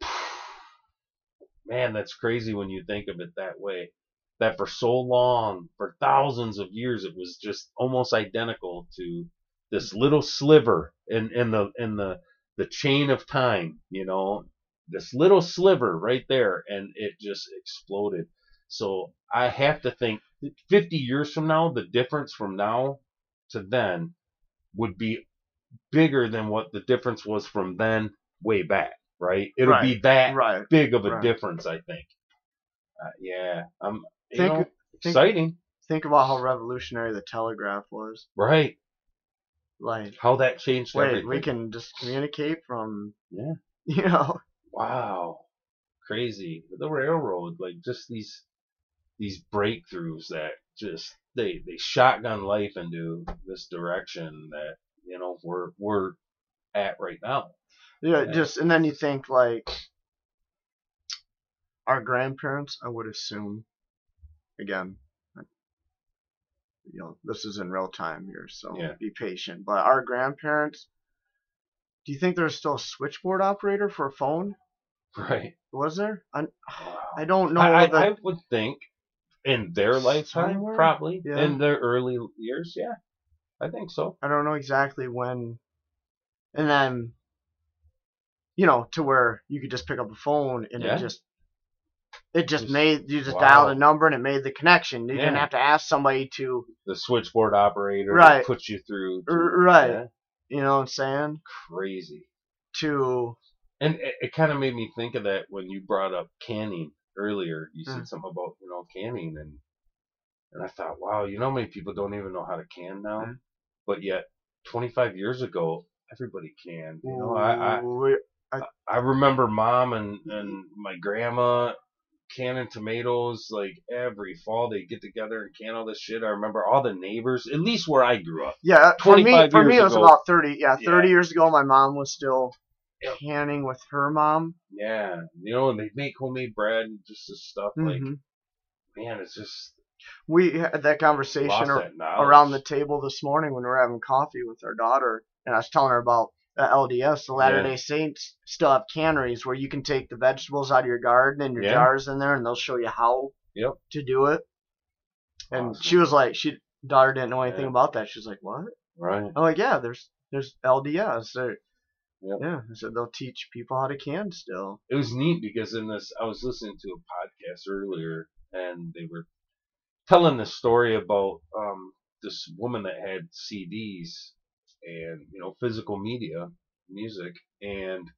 man, that's crazy when you think of it that way. That for so long, for thousands of years, it was just almost identical to this little sliver in, in the in the the chain of time, you know, this little sliver right there, and it just exploded. So I have to think 50 years from now, the difference from now to then would be bigger than what the difference was from then way back, right? It'll be that Right. big of a Right. difference, I think. Uh, yeah, I'm you Think- know, think- exciting, Think about how revolutionary the telegraph was. right? Like, How that changed wait, everything. we can just communicate from, Yeah. you know, Wow, crazy. The railroad, like just these these breakthroughs that just they they shotgun life into this direction that you know we're we're at right now. yeah, Yeah. just and then you think like our grandparents. I would assume, again, you know, this is in real time here, so Yeah. be patient. But our grandparents, do you think there's still a switchboard operator for a phone? Right. Was there? I, I don't know. I, I, would think in their lifetime, Somewhere? probably Yeah. in their early years. Yeah, I think so. I don't know exactly when. And then, you know, to where you could just pick up a phone and Yeah. it just, it just Just- made you just wow. dialed a number and it made the connection. You didn't have to ask somebody to, The switchboard operator Right. puts you through. to- right. You know what I'm saying? crazy. To And it, it kind of made me think of that when you brought up canning earlier. You said Mm. something about you know canning, and and I thought, wow, you know, how many people don't even know how to can now, Mm. but yet 25 years ago, everybody can. You know, I, I we- I remember mom and and my grandma canning tomatoes like every fall. They get together and can all this shit. I remember all the neighbors, at least where I grew up. Yeah, for me, 25 for me, it was ago. about thirty. Yeah, Yeah. thirty years ago, my mom was still Yep. canning with her mom. Yeah, you know, and they make homemade bread and just this stuff. Like, Mhm. man, it's just We had that conversation ar- that around the table this morning when we were having coffee with our daughter, and I was telling her about the LDS, the Latter Day Saints, still have canneries where you can take the vegetables out of your garden and your Yeah. jars in there, and they'll show you how Yep. to do it. And Awesome. she was like, she daughter didn't know anything Yeah. about that. She was like, what? right. I'm like, yeah, there's there's LDS. There, Yep. Yeah, I said they'll teach people how to can still. it was neat because in this I was listening to a podcast earlier and they were telling the story about um, this woman that had CDs and you know physical media music and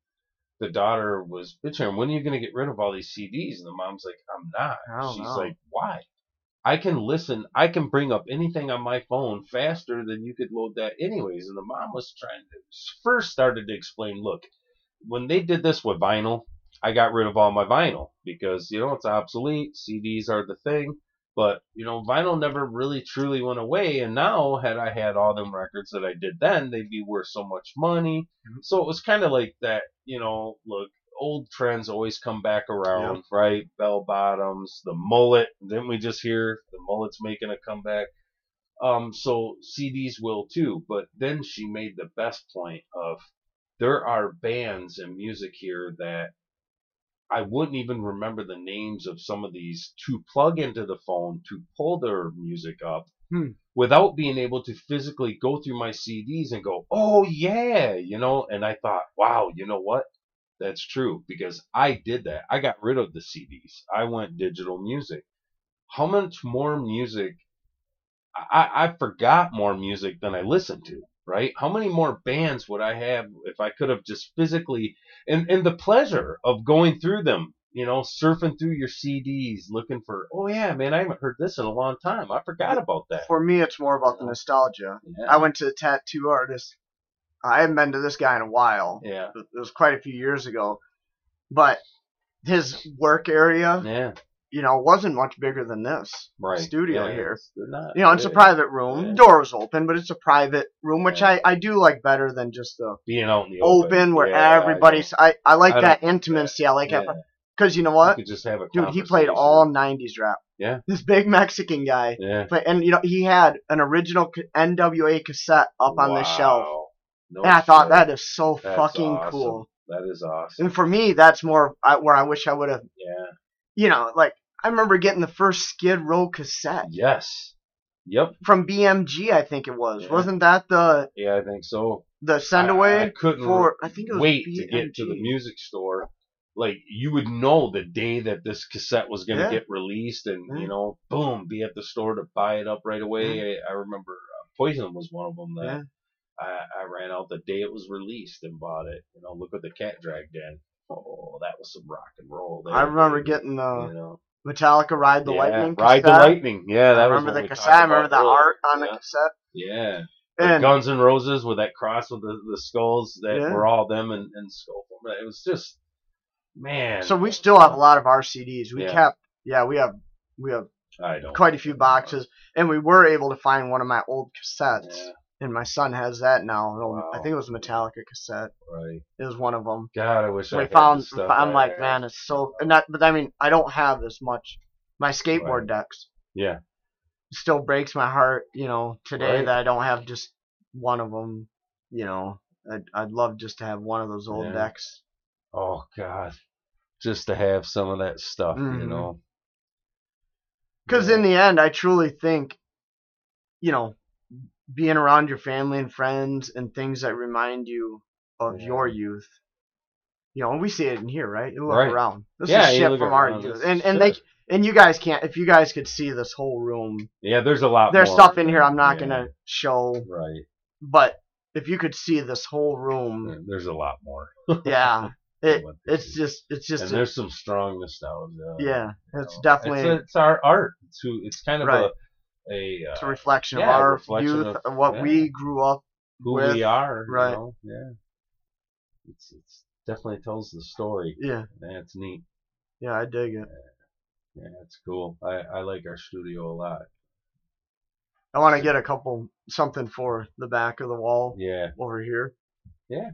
the daughter was bitching when are you going to get rid of all these CDs and the mom's like I'm not she's know. like why I can listen I can bring up anything on my phone faster than you could load that anyways and the mom was trying to first started to explain look when they did this with vinyl I got rid of all my vinyl because you know it's obsolete. CDs are the thing, but you know vinyl never really truly went away. And now, had I had all them records that I did then, they'd be worth so much money. Mhm. So it was kind of like that. You know, look, old trends always come back around, right? Bell bottoms, the mullet. Didn't we just hear the mullet's making a comeback? Um, so CDs will too. But then she made the best point of there are bands and music here that I wouldn't even remember the names of some of these to plug into the phone to pull their music up Hmm. without being able to physically go through my CDs and go, oh yeah, you know. And I thought, wow, you know what? That's true because I did that. I got rid of the CDs. I went digital music. How much more music? I, I forgot more music than I listened to. Right? How many more bands would I have if I could have just physically and and the pleasure of going through them, you know, surfing through your CDs, looking for, oh yeah, man, I haven't heard this in a long time. I forgot about that. For me, it's more about the nostalgia. Yeah, I went to a tattoo artist. I haven't been to this guy in a while. yeah, It was quite a few years ago, but his work area, yeah, you know, wasn't much bigger than this right. studio Yeah, here. You know, it's a private room. Yeah. Door was open, but it's a private room, which Yeah. I, I do like better than just the being out in the open, open, where everybody's. I, I like I that intimacy. I like that because you know what, could just have a dude, he played all '90s rap. Yeah. This big Mexican guy. Yeah. But and you know he had an original NWA cassette up on the shelf, No and I thought that is so That's fucking awesome. cool. That is awesome. And for me, that's more I, where I wish I would have. Yeah. You know, like I remember getting the first Skid Row cassette Yes. Yep. from BMG. I think it was. Yeah. Wasn't that the Yeah, I think so. the send I- I, couldn't for? I think it was wait BMG. to get to the music store. Like you would know the day that this cassette was going to Yeah. get released, and Yeah. you know, boom, be at the store to buy it up right away. I, I remember uh, Poison was one of them that Yeah. I, I ran out the day it was released and bought it. You know, look what the cat dragged in. Oh, that was some rock and roll. There, I remember getting the you know, Metallica Ride the yeah, Lightning Ride the. Lightning. Yeah, that I remember what the cassette. I remember the art on yeah. the cassette. Yeah. And Guns N' Roses with that cross with the, the skulls that Yeah. were all them and, in skull form. It was just, man. so we still have a lot of our CDs. We Yeah. kept, yeah, we have we have I don't. quite a few boxes, and we were able to find one of my old cassettes. Yeah, And my son has that now. An old- I think it was a Metallica cassette. right. It was one of them. God, I wish I we had found. the stuff I'm like, had. man, it's so. And that, but I mean, I don't have as much. My skateboard Right. decks Yeah, still breaks my heart. You know, today Right. that I don't have just one of them. You know, I'd, I'd love just to have one of those old Yeah. decks. Oh God, just to have some of that stuff, you Mhm. know. Because Yeah. in the end, I truly think, you know, being around your family and friends and things that remind you of Yeah. your youth. You know, and we see it in here, right? You look Right. around. This Yeah, is shit from our around, youth, and and they and you guys can't. If you guys could see this whole room, yeah, there's a lot. there's more. stuff in here I'm not Yeah, gonna show, Right. but if you could see this whole room, Yeah, There's a lot more. yeah, it it's do. just it's just and a- there's some strong nostalgia. yeah, it's know. definitely It's, it's our art. It's who. It's kind of Right. a a uh, it's a reflection yeah, of our reflection youth, of- what yeah. we grew up. who with- we are. right. You know? Yeah. It's it's definitely tells the story. Yeah, That's neat. yeah, I dig it. Yeah, it's cool. I, I like our studio a lot. I want to get a couple something for the back of the wall Yeah. over here. Yeah.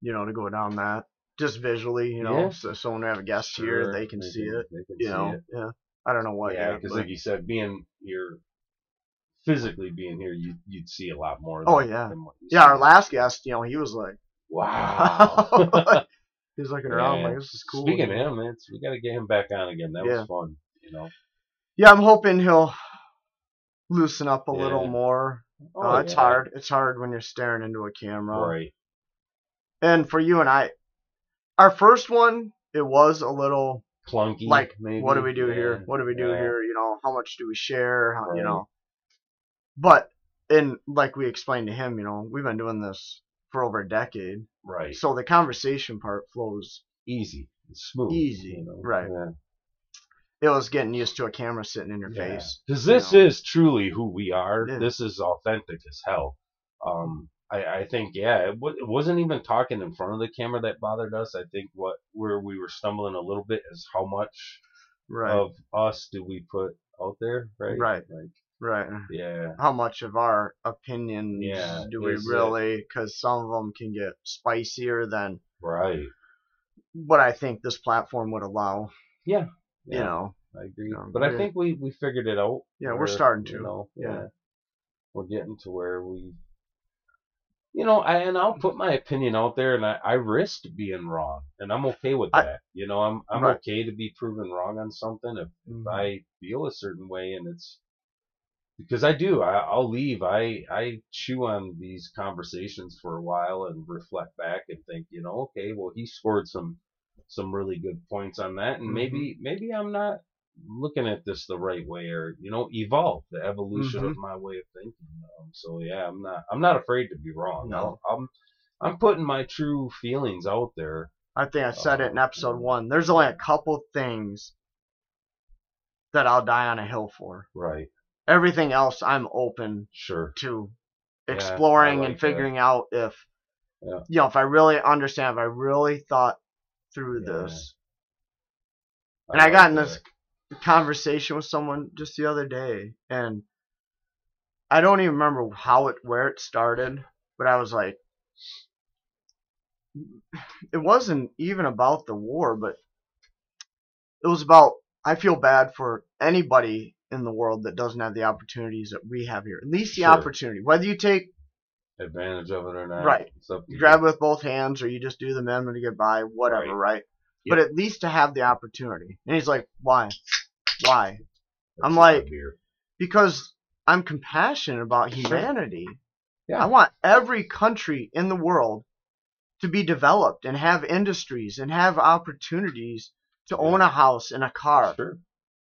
You know, to go down that just visually. You know, Yeah. so, so when we have a guest here, they can see can- it. They can You see know, it. yeah. I don't know what. yeah, because like you said, being here, physically being here, you you'd see a lot more. Oh, yeah. than what yeah, our last guest, you know, he was like, Wow. he was looking around like, this is cool. Speaking of him, it's, we got to get him back on again. That Yeah. was fun. You know. Yeah, I'm hoping he'll loosen up a Yeah. little more. Oh, uh, it's yeah. hard. It's hard when you're staring into a camera. Right. And for you and I, our first one, it was a little Clunky. like, maybe. what do we do here? What do we do Yeah. here? You know, how much do we share? How, You know, but and like we explained to him, you know, we've been doing this for over a decade, Right. so the conversation part flows. Easy. It's smooth. Easy, you know? right. Yeah. It was getting used to a camera sitting in your Yeah. face. Because you this know. is truly who we are. Yeah. This is authentic as hell. Um, I, I think, yeah, it, w- it wasn't even talking in front of the camera that bothered us. I think what where we were stumbling a little bit is how much right, of us do we put out there, right? Right. Like, right. yeah, How much of our opinions Yeah, do we really? Because some of them can get spicier than right. what I think this platform would allow. Yeah. You know, I agree. Yeah, but I think we, we figured it out. Yeah, we're starting to. You know, Yeah. We're getting to where we, you know, I, and I'll put my opinion out there, and I, I risked being wrong, and I'm okay with I- that. you know, I'm I'm Right. okay to be proven wrong on something if, if I feel a certain way, and it's because I do. I, I'll leave. I I chew on these conversations for a while and reflect back and think, you know, okay, well, he scored some some really good points on that, and Mhm. maybe maybe I'm not looking at this the right way, or you know, evolve the evolution Mm-hmm. of my way of thinking. Um, so yeah, I'm not I'm not afraid to be wrong. No. I'm I'm putting my true feelings out there. I think I said it in Oh, episode one. There's only a couple things that I'll die on a hill for. Right. Everything else, I'm open Sure. to Yeah, exploring like and that. figuring out if, Yeah. you know, if I really understand, if I really thought through Yeah. this. And I like got in that. this conversation with someone just the other day, and I don't even remember how it where it started, but I was like, it wasn't even about the war, but it was about I feel bad for anybody in the world that doesn't have the opportunities that we have here. At least the Sure. opportunity, whether you take advantage of it or not. Right. You grab it with both hands or you just do the minimum to get by, whatever, Right. right? But at least to have the opportunity. And he's like, why? Why? That's I'm like- because I'm compassionate about humanity. Yeah. I want every country in the world to be developed and have industries and have opportunities to Yeah. own a house and a car. Sure.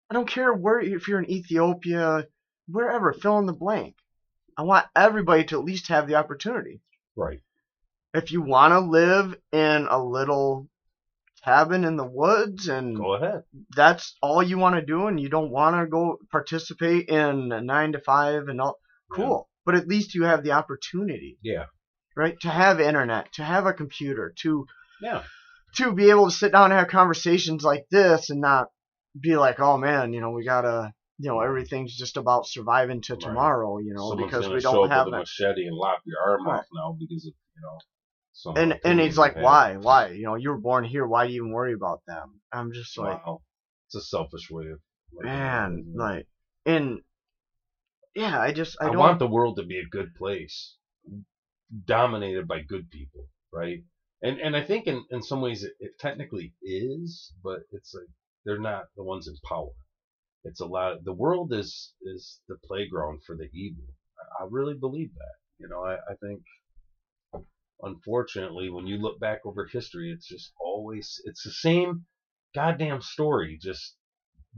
I don't care where if you're in Ethiopia, wherever, fill in the blank. I want everybody to at least have the opportunity. Right. If you want to live in a little cabin in the woods and Go ahead. that's all you want to do and you don't want to go participate in a 9 to 5 and all cool but at least you have the opportunity Yeah. right to have internet to have a computer to Yeah. to be able to sit down and have conversations like this and not be like oh man you know we gotta you know everything's just about surviving to Right. tomorrow you know Someone's because we don't up have with a machete and lop your arm Right. off now because of you know. And and he's like why why you know you were born here why do you even worry about them i'm just like Wow. It's a selfish way of. man like and yeah i just i, I, don't want the world to be a good place, dominated by good people, right? And and I think in, in some ways it, it technically is, but it's like they're not the ones in power. It's a lot. The world is is the playground for the evil. I, I really believe that. You know, I, I think unfortunately when you look back over history, it's just always it's the same goddamn story, just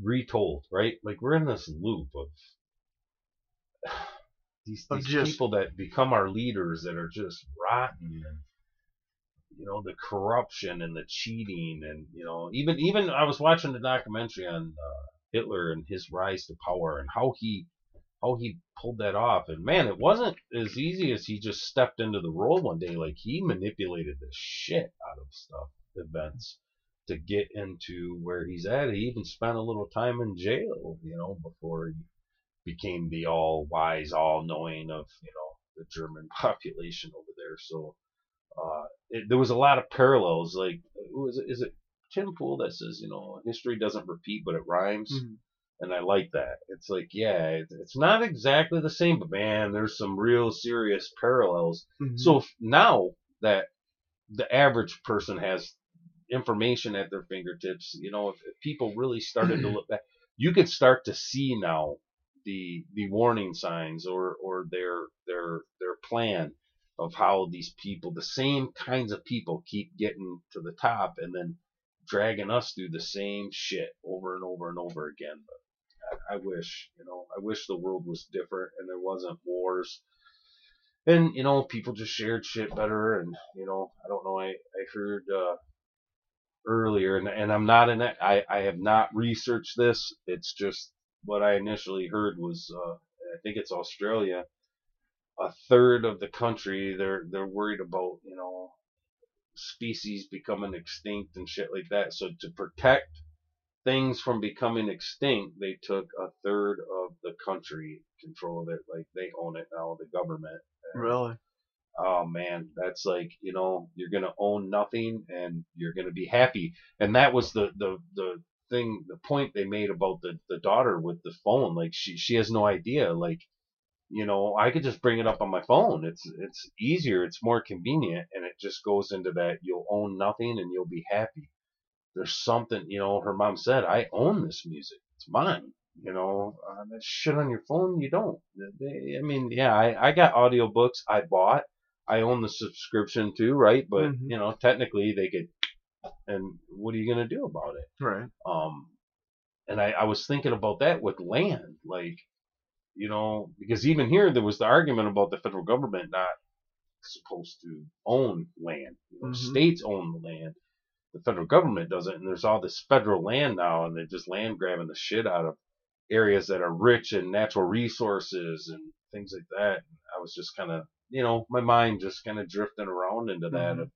retold, right? Like we're in this loop of these, these just- people that become our leaders that are just rotten and you know the corruption and the cheating and you know even even I was watching the documentary on uh, Hitler and his rise to power and how he how he pulled that off and man it wasn't as easy as he just stepped into the role one day like he manipulated the shit out of stuff events to get into where he's at. He even spent a little time in jail, you know, before he became the all wise, all knowing of, you know, the German population over there. So uh, it, there was a lot of parallels. Like, is it Tim Pool that says, you know, history doesn't repeat, but it rhymes? Mhm. And I like that. It's like, yeah, it's not exactly the same, but man, there's some real serious parallels. Mhm. So now that the average person has information at their fingertips, you know, if, if people really started to look back, you could start to see now the the warning signs or or their their their plan of how these people, the same kinds of people, keep getting to the top and then dragging us through the same shit over and over and over again. But I, I wish, you know, I wish the world was different and there wasn't wars. And you know people just shared shit better and you know i don't know i i heard uh earlier and, and i'm not in it i i have not researched this. It's just what i initially heard was uh i think it's australia. A third of the country they're they're worried about you know species becoming extinct and shit like that. So to protect things from becoming extinct they took a third of the country control of it like they own it now the government really? oh man, that's like you know you're gonna own nothing and you're gonna be happy. And that was the the the thing, the point they made about the the daughter with the phone. Like she she has no idea. Like you know I could just bring it up on my phone. It's it's easier. It's more convenient, and it just goes into that you'll own nothing and you'll be happy. There's something you know. Her mom said, "I own this music. It's mine." You know, uh, that shit on your phone, you don't. They- I mean, yeah, I, I got audiobooks I bought. I own the subscription too, right? But Mhm. you know, technically they could. And what are you gonna do about it? Right. Um, and I, I was thinking about that with land, like, you know, because even here there was the argument about the federal government not supposed to own land. You know, Mhm. States own the land. The federal government doesn't, and there's all this federal land now, and they're just land grabbing the shit out of areas that are rich in natural resources and things like that. I was just kind of, you know, my mind just kind of drifting around into that. Mhm. Of,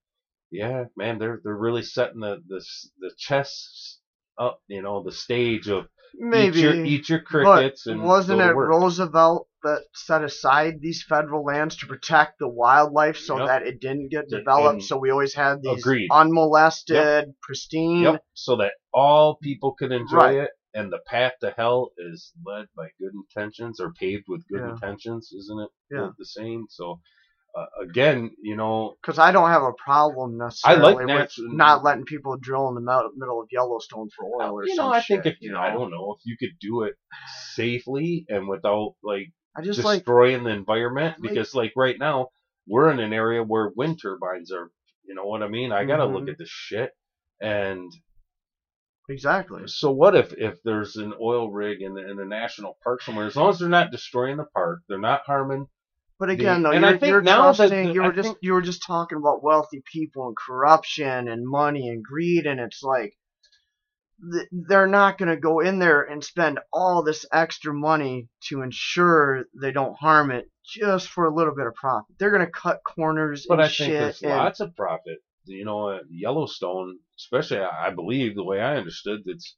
yeah, man, they're they're really setting the the the chess up, you know, the stage of Maybe. eat your, eat your but and wasn't it work. Roosevelt that set aside these federal lands to protect the wildlife so Yep. that it didn't get developed? and- So we always had these Agreed. unmolested, pristine. Yep. So that all people could enjoy Right. it, and the path to hell is led by good intentions or paved with good Yeah. intentions, isn't it? Yeah. The same. So uh, again, you know, Because I don't have a problem necessarily like with not letting people drill in the middle of Yellowstone for oil or you know, some I shit, think if you know, I don't know if you could do it safely and without like I just like destroying the environment, like- because like right now we're in an area where wind turbines are. You know what I mean? I gotta look Mhm. at this shit and exactly. So what if if there's an oil rig in the in a national park somewhere? As long as they're not destroying the park, they're not harming. But again, though, and you're, you're now that trusting. the- you I just think- you were just talking about wealthy people and corruption and money and greed, and it's like th- they're not going to go in there and spend all this extra money to ensure they don't harm it just for a little bit of profit. They're going to cut corners But and I think there's and, lots of profit. You know, uh, Yellowstone, especially I I believe the way I understood, it's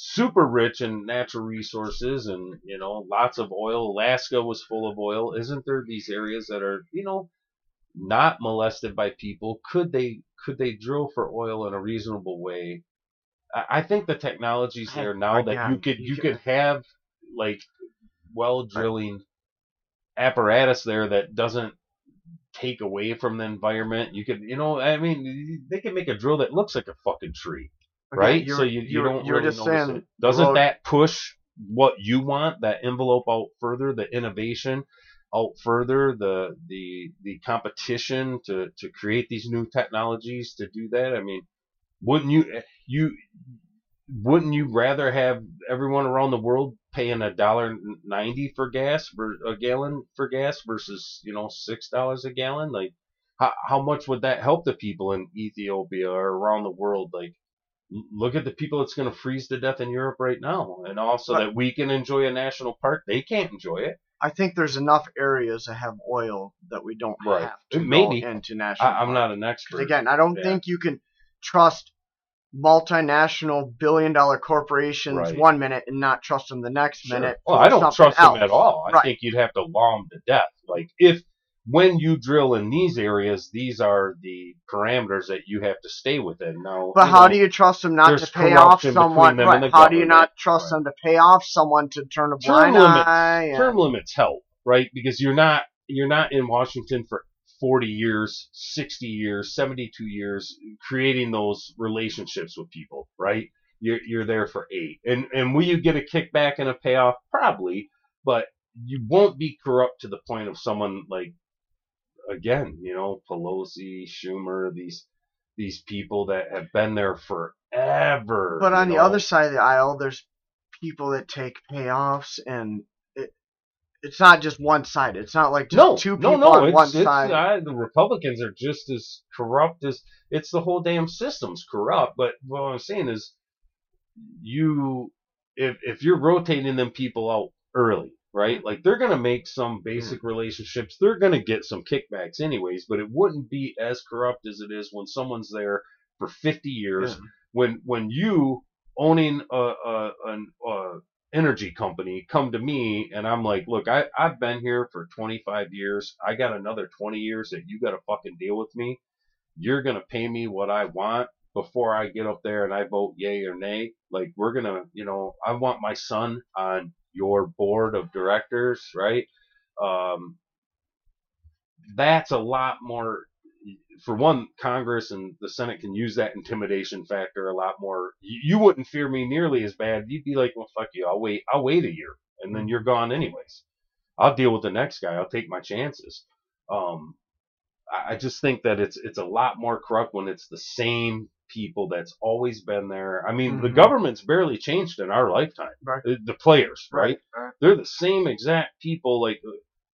super rich in natural resources and you know lots of oil. Alaska was full of oil. Isn't there these areas that are you know not molested by people? Could they could they drill for oil in a reasonable way? I I think the technology's there now that you could you you could have like well drilling apparatus there that doesn't take away from the environment. You could, you know, I mean, they can make a drill that looks like a fucking tree, again, right? so you, you don't you're really just notice saying it. Doesn't road- that push what you want, that envelope out further, the innovation out further, the the the competition to to create these new technologies to do that? I mean, wouldn't you eh, you wouldn't you rather have everyone around the world paying a dollar ninety for gas for a gallon for gas versus you know six dollars a gallon? Like, how how much would that help the people in Ethiopia or around the world? Like, look at the people that's going to freeze to death in Europe right now, and also Right. that we can enjoy a national park, they can't enjoy it. I think there's enough areas that have oil that we don't Right. have to Maybe. go into national. I, I'm park. not an expert. again, I don't Yeah. think you can trust multinational billion dollar corporations Right. one minute and not trust them the next Sure. minute. Well, I don't trust else. them at all. I Right. think you'd have to law them to death. Like if when you drill in these areas, these are the parameters that you have to stay within. Now, But how know, do you trust them not to pay off someone? Right. How do you not trust Right. them to pay off someone to turn a term blind limits? eye? and- Term limits help, right? Because you're not you're not in Washington for 40 years, 60 years, 72 years, creating those relationships with people, right? You're you're there for eight, and and will you get a kickback and a payoff? Probably, but you won't be corrupt to the point of someone like again, you know, Pelosi, Schumer, these these people that have been there forever. But on you the know? other side of the aisle, there's people that take payoffs, and it it's not just one side. It's not like just no, two no, people no, on it's, one it's, side. uh, the Republicans are just as corrupt as it's the whole damn system's corrupt. But what I'm saying is, you if if you're rotating them people out early, right? Like they're gonna make some hmm. basic relationships. They're gonna get some kickbacks anyways, but it wouldn't be as corrupt as it is when someone's there for 50 years. Yeah. When when you owning a, a an a energy company come to me and I'm like, look, I I've been here for 25 years. I got another 20 years that you got to fucking deal with me. You're gonna pay me what I want before I get up there and I vote yay or nay. Like we're gonna, you know, I want my son on your board of directors, right? Um, that's a lot more. For one, Congress and the Senate can use that intimidation factor a lot more. You, wouldn't fear me nearly as bad. You'd be like, well, fuck you. I'll wait. I'll wait a year, and then you're gone anyways. I'll deal with the next guy. I'll take my chances. Um, I just think that it's it's a lot more corrupt when it's the same people that's always been there. I mean, the Mhm. government's barely changed in our lifetime. Right. The, the players, right? right. They're the same exact people. Like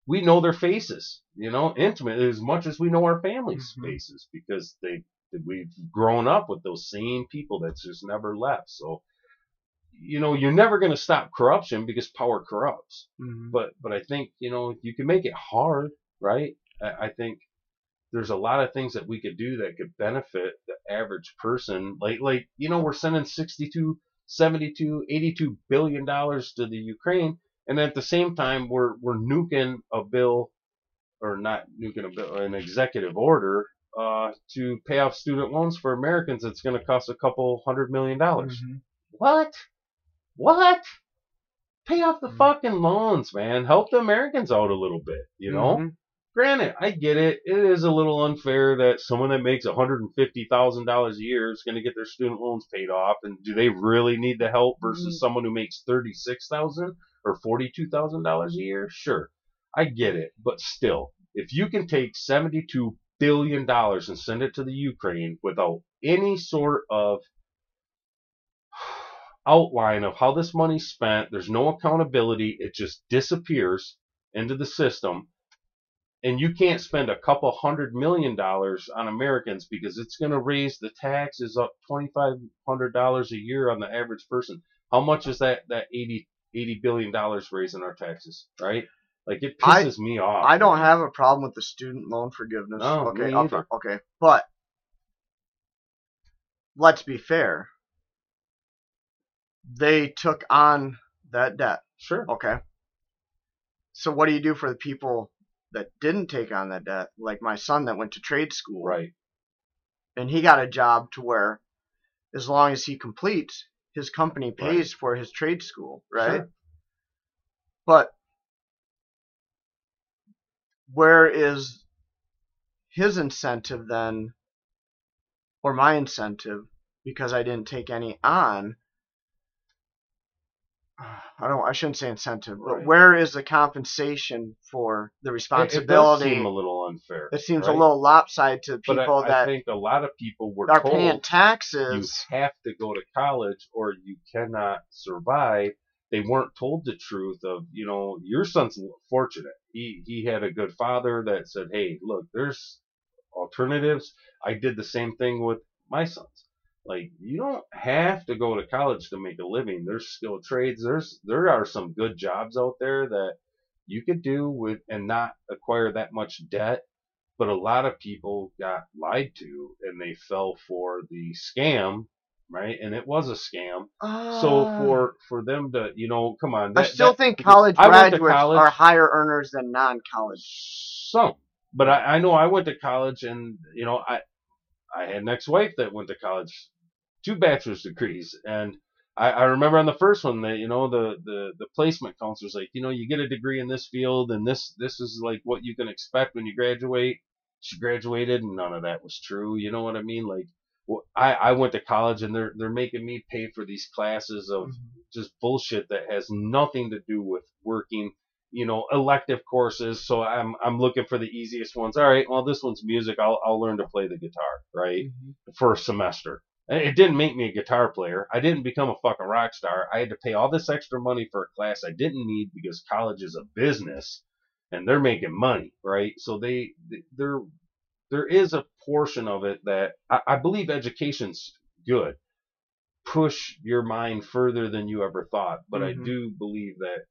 we know their faces, you know, intimate as much as we know our families' Mhm. faces because they we've grown up with those same people that's just never left. So, you know, you're never going to stop corruption because power corrupts Mhm. but but I think you know you can make it hard, right? I, I think there's a lot of things that we could do that could benefit the average person. Like like you know we're sending 62, 72, 82 billion dollars to the Ukraine, and at the same time we're we're nuking a bill, or not nuking a bill, an executive order. Uh, to pay off student loans for Americans, it's going to cost a couple hundred million dollars. Mhm. What? What? Pay off the Mhm. fucking loans, man. Help the Americans out a little bit, you know? Mhm. Granted, I get it. It is a little unfair that someone that makes $150,000 a year is going to get their student loans paid off. And do they really need the help versus Mhm. someone who makes 36,000 or $42,000 a year? Sure. I get it. But still, if you can take $72 billion and send it to the Ukraine without any sort of outline of how this money's spent. There's no accountability. It just disappears into the system. And you can't spend a couple hundred million dollars on Americans because it's going to raise the taxes up $2,500 a year on the average person. How much is that, that 80, 80 billion dollars raising our taxes, right? Like it I- pisses me off. I don't have a problem with the student loan forgiveness. No, okay, me either. okay, but let's be fair. They took on that debt. Sure. Okay. So what do you do for the people that didn't take on that debt? Like my son that went to trade school. Right. And he got a job to where as long as he completes, his company pays for his trade school, right? Sure. But where is his incentive then, or my incentive, because I didn't take any on? I don't. I shouldn't say incentive, but Right. where is the compensation for the It, it does responsibility? seem a little unfair. It seems right? a little lopsided to But people I, I that think a lot of people were are told paying you taxes. have to go to college or you cannot survive. They weren't told the truth of, you know, your son's fortunate. He he had a good father that said, "Hey, look, there's alternatives." I did the same thing with my sons. Like, you don't have to go to college to make a living. There's skilled trades. There's there are some good jobs out there that you could do with and not acquire that much debt but a lot of people got lied to and they fell for the scam right? And it was a scam. Uh, So for for them to, you know, come on. I still that- think college I went to graduates college- are higher earners than non-college. some, but I, I know I went to college, and you know, I I had an ex-wife that went to college, two bachelor's degrees, and I, I remember on the first one that you know the the the placement counselor's like, you know, you get a degree in this field, and this this is like what you can expect when you graduate. She graduated, and none of that was true. You know what I mean? Like, I I went to college, and they're they're making me pay for these classes of mm-hmm. just bullshit that has nothing to do with working you know elective courses. So i'm i'm looking for the easiest ones. All right well this one's music. I'll i'll learn to play the guitar right? Mm-hmm. For a semester it didn't make me a guitar player i didn't become a fucking rock star i had to pay all this extra money for a class i didn't need because college is a business and they're making money right so they there there is a portion of it that i, I believe education's good push your mind further than you ever thought. But I Mhm. do believe that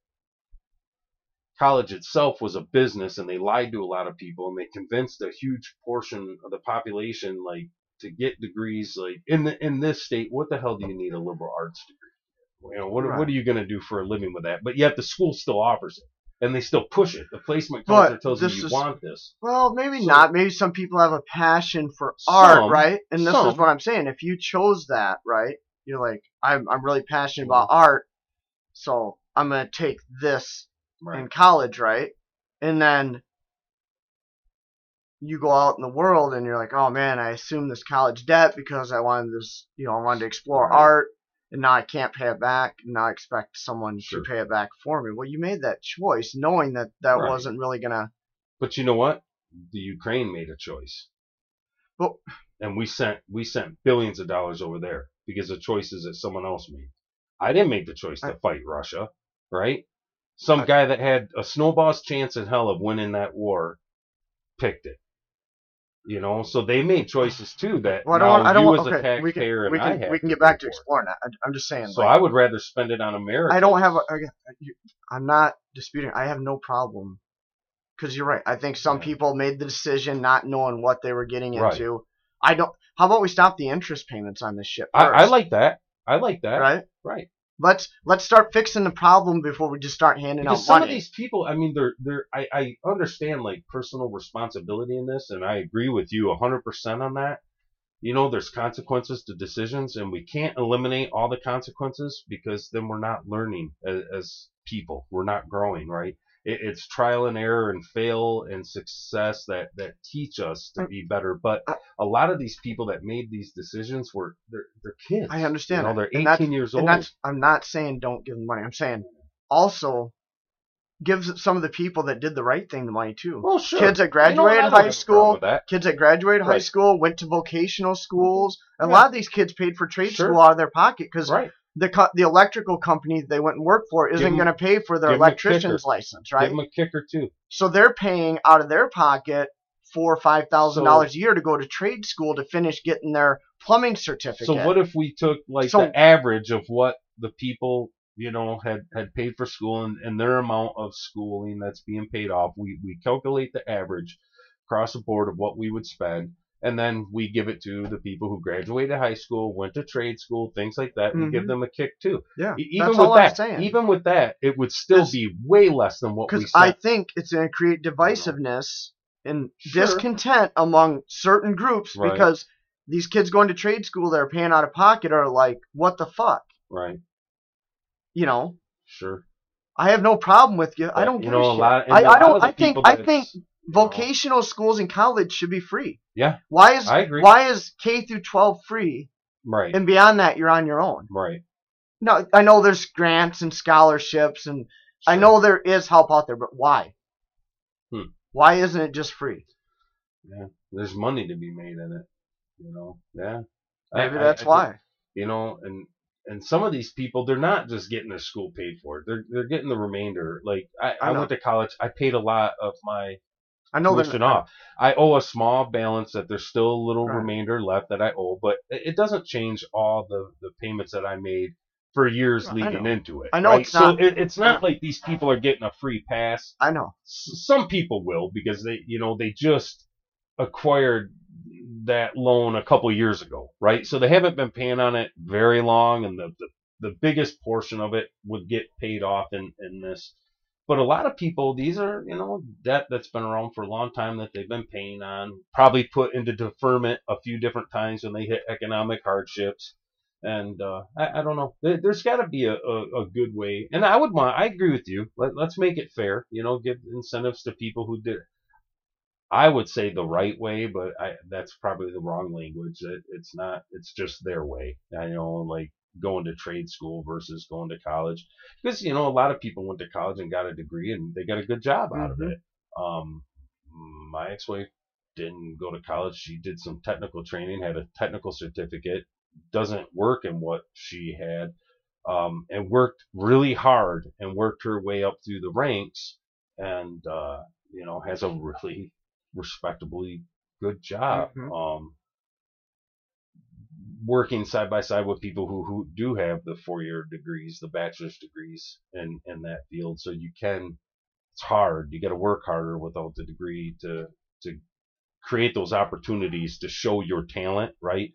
college itself was a business and they lied to a lot of people and they convinced a huge portion of the population like to get degrees like in the in this state what the hell do you need a liberal arts degree you know what, Right. what are you going to do for a living with that but yet the school still offers it and they still push it the placement counselor tells you you is- want this Well, maybe So- not. Maybe some people have a passion for art, right? And this is what I'm saying. If you chose that, right? You're like, I'm I'm really passionate Mm-hmm. about art, so I'm gonna take this right in college, right? And then you go out in the world and you're like, oh man, I assumed this college debt because I wanted this, you know, I wanted to explore Right. art, and now I can't pay it back. And now I expect someone Sure. to pay it back for me. Well, you made that choice knowing that that Right. wasn't really gonna. But you know what? The Ukraine made a choice. Well- and we sent we sent billions of dollars over there because of choices that someone else made. I didn't make the choice to I- fight Russia, right? Some I- guy that had a snowball's chance in hell of winning that war picked it. You know, so they made choices too that Well, I don't. want, I don't you want. Okay, we taxpayer can we and I can we can get back to exploring that. I- I'm just saying. So like, I would rather spend it on America. I don't have. i I'm not disputing. I have no problem. Because you're right. I think some Yeah. people made the decision not knowing what they were getting Right. into. I don't. How about we stop the interest payments on this shit I. I like that. I like that. right. Right. Let's let's start fixing the problem before we just start handing Because out some money. of these people, I mean, they're they're. I, I understand like personal responsibility in this, and I agree with you hundred percent on that. You know, there's consequences to decisions, and we can't eliminate all the consequences because then we're not learning as, as people. We're not growing, right? It, it's trial and error and fail and success that that teach us to be better. But I- a lot of these people that made these decisions were they're they're kids. I understand You know, they're that's- 18 years and old. that's I'm not saying don't give them money. I'm saying also gives some of the people that did the right thing the money too. well, sure. Kids that You know what? I graduated high a school, kids that graduated high school went to vocational mm-hmm. schools. A Yeah. lot of these kids paid for trade Sure. school out of their pocket because Right. The co- the electrical company they went and worked for isn't going to pay for their give electrician's license, Give right? them a kicker too. So they're paying out of their pocket four or five thousand So- dollars a year to go to trade school to finish getting their plumbing certificate. So what if we took like So- the average of what the people you know had had paid for school and, and their amount of schooling that's being paid off? We we calculate the average across the board of what we would spend, and then we give it to the people who graduated high school, went to trade school, things like that. We give mm-hmm. them a kick too. yeah, Even that's with all I'm that, saying. even with that, it would still be way less than what we because. I think it's going to create divisiveness and Sure. discontent among certain groups Right. because these kids going to trade school that are paying out of pocket are like, what the fuck, right? you know? Sure. I have no problem with you. I don't you give know, a shit. I, I don't. I think. I think you vocational schools and college should be free. Yeah, Why is I agree. why is K through 12 free Right. and beyond that you're on your own? right. No, I know there's grants and scholarships and I know there is help out there, but why? Hmm. Why isn't it just free? Yeah. There's money to be made in it. You know, yeah. Maybe I- that's I think, why. you know, and and some of these people, they're not just getting their school paid for. They're they're getting the remainder. Like I, I I, went to college. I paid a lot of my I know tuition that. off. I owe a small balance that there's still a little Right. remainder left that I owe, but it doesn't change all the the payments that I made for years leading into it. I know right? it's so not- it, it's not like these people are getting a free pass I know. s- some people will because they you know they just acquired that loan a couple years ago, right? So they haven't been paying on it very long, and the the, the biggest portion of it would get paid off in in this. But a lot of people, these are you know debt that's been around for a long time that they've been paying on, probably put into deferment a few different times when they hit economic hardships. And uh, I, I don't know. There, there's got to be a, a, a good way. And I would want. I agree with you. Let, let's make it fair. You know, give incentives to people who did. I would say the right way, but I, that's probably the wrong language. It, it's not. It's just their way. I know, like going to trade school versus going to college, because you know a lot of people went to college and got a degree and they got a good job out Mhm. of it. Um, my ex-wife didn't go to college. She did some technical training, had a technical certificate. Doesn't work in what she had, um, and worked really hard and worked her way up through the ranks, and uh, you know has a really respectably good job. Mhm. Um, working side by side with people who, who do have the four year degrees, the bachelor's degrees in, in that field. So you can, it's hard. You got to work harder without the degree to, to create those opportunities to show your talent, right?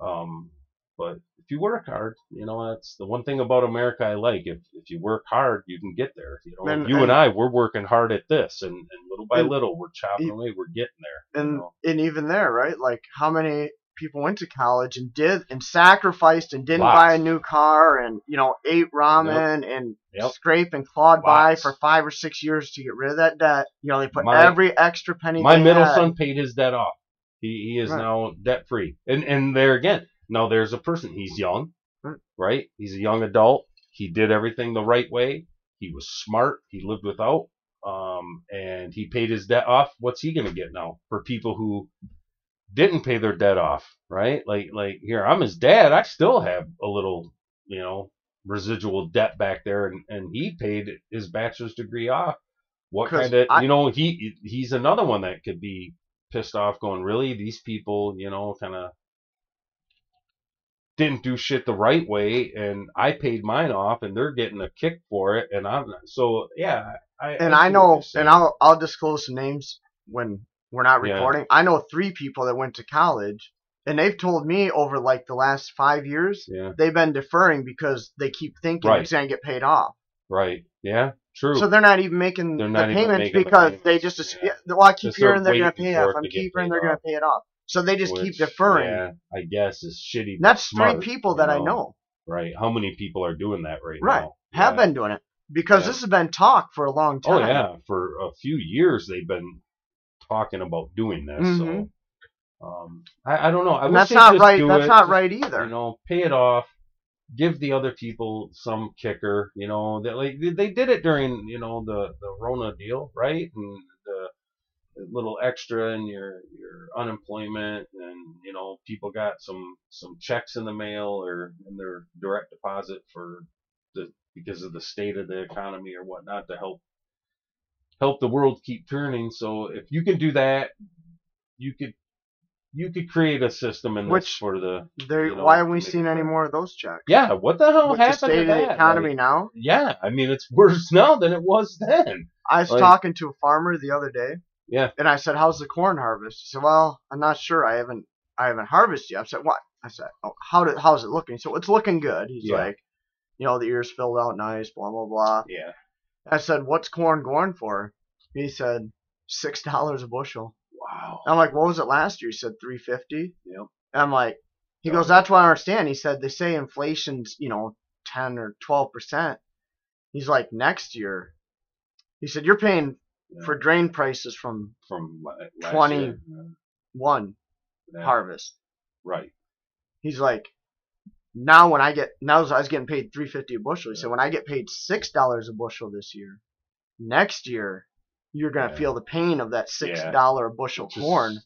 Um, but if you work hard, you know, that's the one thing about America I like. If, if you work hard, you can get there. You know, And- you and, and- I, we're working hard at this and, and little by And- little, we're chopping away, we're getting there. you and know? and even there, right? Like how many people went to college and did and sacrificed and didn't Lots. buy a new car and you know ate ramen and Yep. scrape and clawed by for five or six years to get rid of that debt. You know they put My- every extra penny. My middle had. son paid his debt off. He, he is Right. now debt free. And and there again, now there's a person. He's young, Right. right? He's a young adult. He did everything the right way. He was smart. He lived without. Um, and he paid his debt off. What's he gonna get now for people who didn't pay their debt off, right? Like like here, I'm his dad. I still have a little, you know, residual debt back there, and and he paid his bachelor's degree off. What kind of, I- you know, he he's another one that could be pissed off, going, really, these people, you know, kind of didn't do shit the right way, and I paid mine off, and they're getting a kick for it, and I'm. So yeah, I and I I know, and I'll I'll disclose some names when we're not Yeah. recording. I know three people that went to college, and they've told me over like the last five years yeah, they've been deferring because they keep thinking Right. it's gonna get paid off. right, yeah, true. So they're not even making They're the payments making the because they just yeah. yeah, well I keep they're hearing they're gonna pay for off. I'm to get keep hearing they're gonna pay it off. So they just keep deferring. Yeah, I guess is shitty. That's smart, three people that I know Right. How many people are doing that right, Right. now? Right. Have Yeah. been doing it because Yeah. this has been talk for a long time. Oh time. yeah, for a few years they've been talking about doing this. Mhm. So um, I, I don't know. I that's not just right. That's it. not right either. You know, pay it off. Give the other people some kicker. You know, that like they- they did it during you know the the Rona deal, right? And the little extra in your your unemployment, and you know people got some some checks in the mail or in their direct deposit for the because of the state of the economy or whatnot to help help the world keep turning. So if you can do that, you could you could create a system in Which- for the There, you know, why haven't we seen any more of those checks? yeah. What the hell With the happened state to of the that? economy Like, now. yeah, I mean it's worse now than it was then. I was like- talking to a farmer the other day. Yeah. And I said, "How's the corn harvest?" He said, "Well, I'm not sure. I haven't, I haven't harvested yet." I said, "What?" I said, "Oh, how did, how's it looking?" So it's looking good. He's Yeah. like, "You know, the ears filled out nice, blah blah blah." Yeah. I said, "What's corn going for?" He said, six dollars a bushel." Wow. I'm like, "What was it last year?" He said, three fifty. Yep. I'm like, he goes, "That's what I understand." He said, "They say inflation's, you know, ten or twelve percent." He's like, "Next year," he said, "You're paying Yeah. for grain prices from from la- last 20 year. Yeah. one Yeah. harvest." Right. He's like, "Now when I get now I was getting paid three fifty a bushel." He said, "When I get paid six dollars a bushel this year, next year you're gonna Yeah. feel the pain of that six Yeah. a bushel Which corn."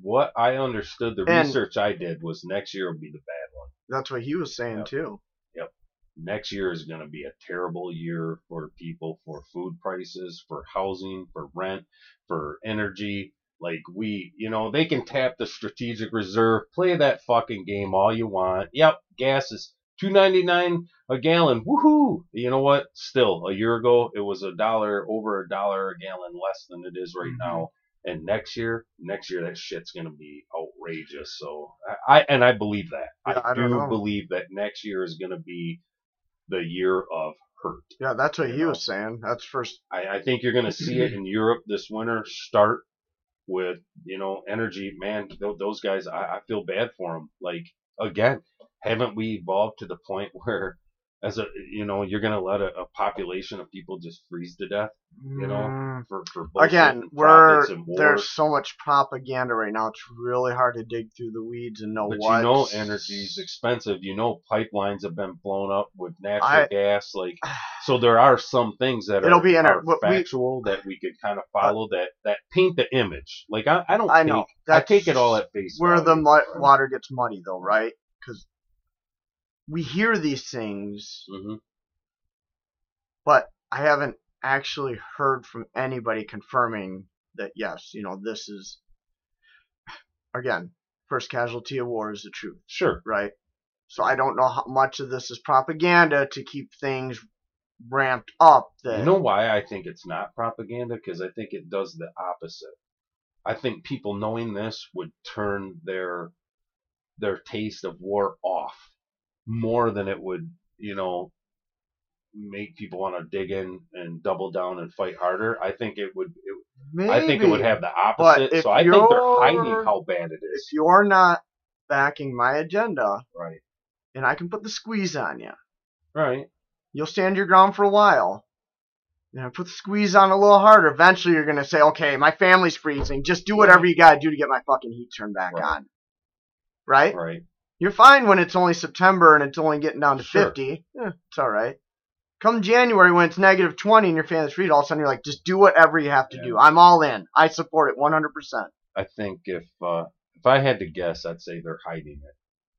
What I understood, the And- research I did was next year will be the bad one. That's what he was saying Yep. too. Yep. Next year is going to be a terrible year for people, for food prices, for housing, for rent, for energy. Like we, you know, they can tap the strategic reserve, play that fucking game all you want. Yep, gas is two ninety nine a gallon. Woohoo! You know what? Still, a year ago it was a dollar, over a dollar a gallon less than it is right Mhm. now. And next year, next year that shit's gonna be outrageous. So I, I and I believe that. Yeah, I, I do know. believe that next year is going to be the year of hurt. Yeah, that's what You he know. was saying. That's first. I, I think you're going to see it in Europe this winter start with you know energy. Man, those guys, I, I feel bad for them. Like again, haven't we evolved to the point where, as a you know, you're going to let a, a population of people just freeze to death? You know, Mm, for for again, we're there's so much propaganda right now. It's really hard to dig through the weeds and know But what. you know energy's expensive. You know pipelines have been blown up with natural I- gas. Like so, there are some things that It'll are, be enter- are what we- factual that we could kind of follow that that paint the image. Like I, I don't. I take, know. I take it all at face where the value. mu- water gets muddy, though, right? Because we hear these things, Mhm. but I haven't actually heard from anybody confirming that yes, you know, this is again first casualty of war is the truth, Sure. right? So I don't know how much of this is propaganda to keep things ramped up. That You know why I think it's not propaganda? Because I think it does the opposite. I think people knowing this would turn their their taste of war off more than it would, you know, make people want to dig in and double down and fight harder. I think it would. It, maybe, I think it would have the opposite. So I think they're hiding how bad it is. if you're not backing my agenda, Right. and I can put the squeeze on you. Right. You'll stand your ground for a while. And I put the squeeze on a little harder. Eventually, you're gonna say, "Okay, my family's freezing. Just do whatever you gotta do to get my fucking heat turned back Right. on." Right? Right. You're fine when it's only September and it's only getting down to Sure. 50. Yeah, it's all right. Come January when it's negative 20 and your family's freezing, all of a sudden you're like, "Just do whatever you have to Yeah. do. I'm all in. I support it 100%." I think if uh, if I had to guess, I'd say they're hiding it,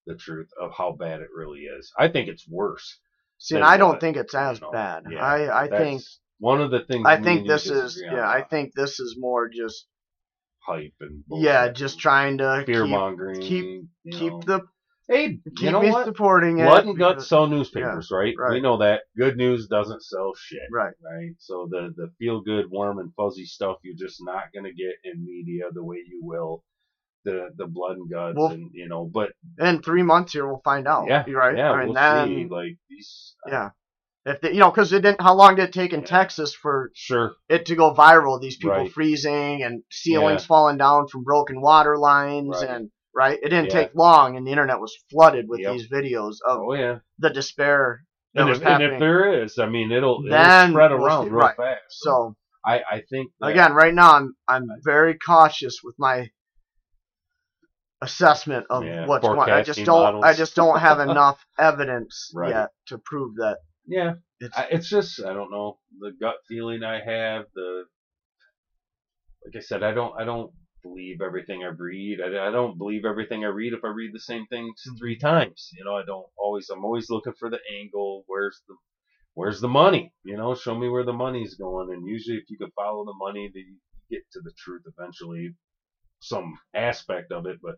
the truth of how bad it really is. I think it's worse. See, and I don't think it's as You know, bad. yeah, I I think one of the things. I think this is yeah. I think this is more just hype and yeah, just trying to fear keep mongering. keep- keep know. the hey, you know what? supporting. Blood and guts sell newspapers, right? We know that. Good news doesn't sell shit, Right. right? So the the feel good, warm and fuzzy stuff you're just not gonna get in media the way you will the the blood and guts Well- and you know. But In three months here, we'll find out. yeah, You're right. yeah, I mean, we'll then, see. Like these, uh yeah. If they, you know, because it didn't. How long did it take in Yeah. Texas for sure, it to go viral? These people Right. freezing and ceilings falling down from broken water lines, Right. and right. It didn't Yeah. take long, and the internet was flooded with Yep. these videos of oh yeah. the despair that And was if, and if there is, I mean, it'll, it'll Then spread we'll around real right. fast. so I I think again, right now I'm I'm very cautious with my assessment of Yeah, what's going. I just don't. I just don't have enough evidence Right. yet to prove that yeah, it's. I, it's just I don't know the gut feeling I have. The like I said, I don't I don't believe everything I read. I, I don't believe everything I read if I read the same things Mm-hmm. three times. You know, I don't always. I'm always looking for the angle. Where's the Where's the money? You know, show me where the money's going. And usually, if you can follow the money, then you get to the truth eventually. Some aspect of it, but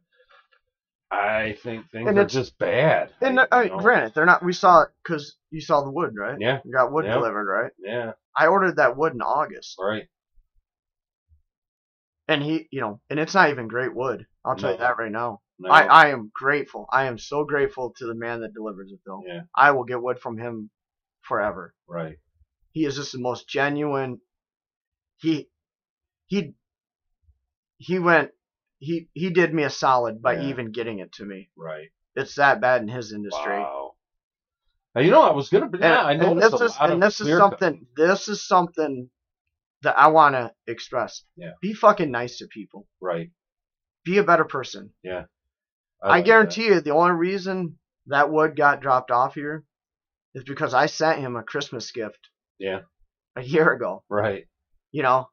I think things And are just bad. and Like, uh, you know? granted, they're not. We saw it because you saw the wood, right? Yeah, You got wood Yeah. delivered, right? yeah, I ordered that wood in August, right. And he, you know, and it's not even great wood. I'll tell you that right now. No, I, I am grateful. I am so grateful to the man that delivers it, though. yeah, I will get wood from him forever. right. He is just the most genuine. He, he, he went. He he did me a solid by Yeah. even getting it to me. Right. It's that bad in his industry. Wow. Now, you know, I was gonna. And, Yeah, I and this is and this is something. This is something that I want to express. Yeah. Be fucking nice to people. Right. Be a better person. I, I, like guarantee you, the only reason that wood got dropped off here is because I sent him a Christmas gift. Yeah. A year ago. Right. You know,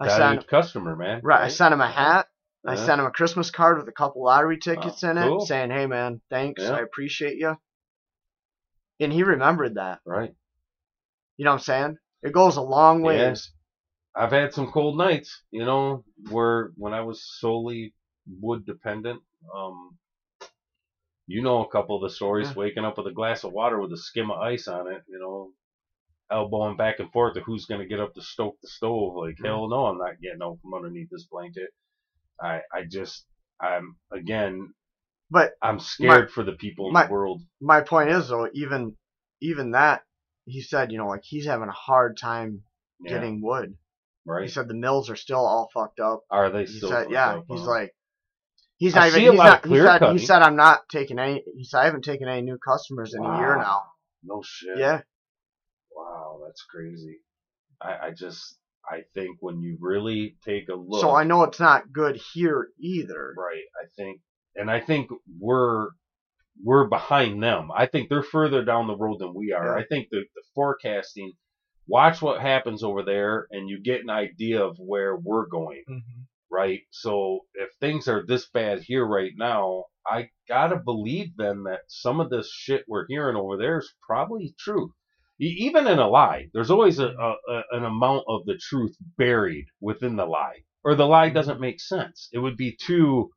I sent customer, man. right. I sent him a hat. Yeah. I sent him a Christmas card with a couple lottery oh, tickets Oh, in it, cool. saying, "Hey, man, thanks. Yeah. I appreciate you." And he remembered that. Right. You know what I'm saying? It goes a long Yeah. ways. I've had some cold nights, you know, where when I was solely wood dependent. Um, you know a couple of the stories. Yeah. Waking up with a glass of water with a skim of ice on it, you know, elbowing back and forth to who's going to get up to stoke the stove. Like Yeah. hell no, I'm not getting out from underneath this blanket. I I just I'm again, But I'm scared for the people in my- the world. my point is though, even even that he said, you know, like he's having a hard time Yeah, getting wood. He said the mills are still all fucked up. Are they He still? said, yeah, up, he's huh? like, he's I not even. see a He's not, he said, he said, I'm not taking any. He said, I haven't taken any new customers in a year now. no shit. Yeah, Wow, that's crazy. I, I just, I think when you really take a look. so I know it's not good here either. Right. I think, and I think we're we're behind them. I think they're further down the road than we are. Yeah. I think the, the forecasting. Watch what happens over there, and you get an idea of where we're going. Mm-hmm. Right. So if things are this bad here right now, I gotta believe then that some of this shit we're hearing over there is probably true. Even in a lie, there's always a, mm-hmm. a, a an amount of the truth buried within the lie, or the lie mm-hmm. doesn't make sense. It would be too,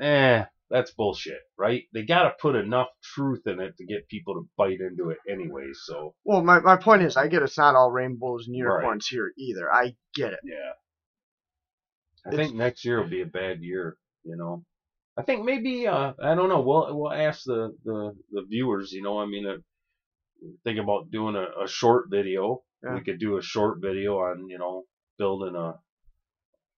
eh, that's bullshit, right? They gotta put enough truth in it to get people to bite into it anyway. So Well, my, my point is, I get it's not all rainbows and Right. unicorns here either. I get it. yeah, I It's- think next year will be a bad year. You know, I think maybe uh, I don't know. We'll we'll ask the the, the viewers. You know, I mean, uh, think about doing a, a short video. Yeah. We could do a short video on you know building a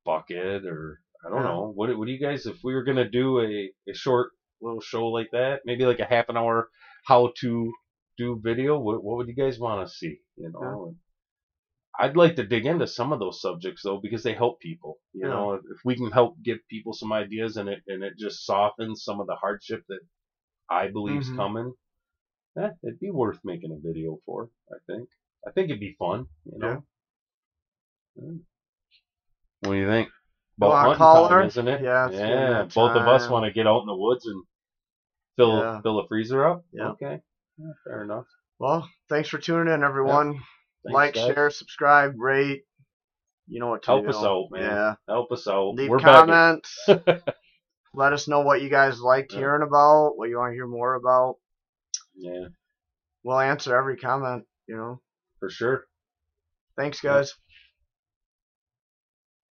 bucket or I don't know. What what do you guys if we were gonna do a a short little show like that, maybe like a half an hour how to do video? What what would you guys want to see? You know. And I'd like to dig into some of those subjects though because they help people. You know, if, if we can help give people some ideas and it and it just softens some of the hardship that I believe's Mhm. coming, eh, it'd be worth making a video for. I think. I think it'd be fun. You know. Yeah. What do you think? About caller. time, isn't it? Yeah, yeah. Both of us want to get out in the woods and fill Yeah. fill a freezer up. Yeah. Okay. Yeah, fair enough. Well, thanks for tuning in, everyone. Thanks, like, guys. share, subscribe, rate. You know what to Help do. us out, man. Yeah. Help us out. Leave We're comments. Let us know what you guys liked hearing about, what you want to hear more about. Yeah, We'll answer every comment, you know. for sure. Thanks, guys.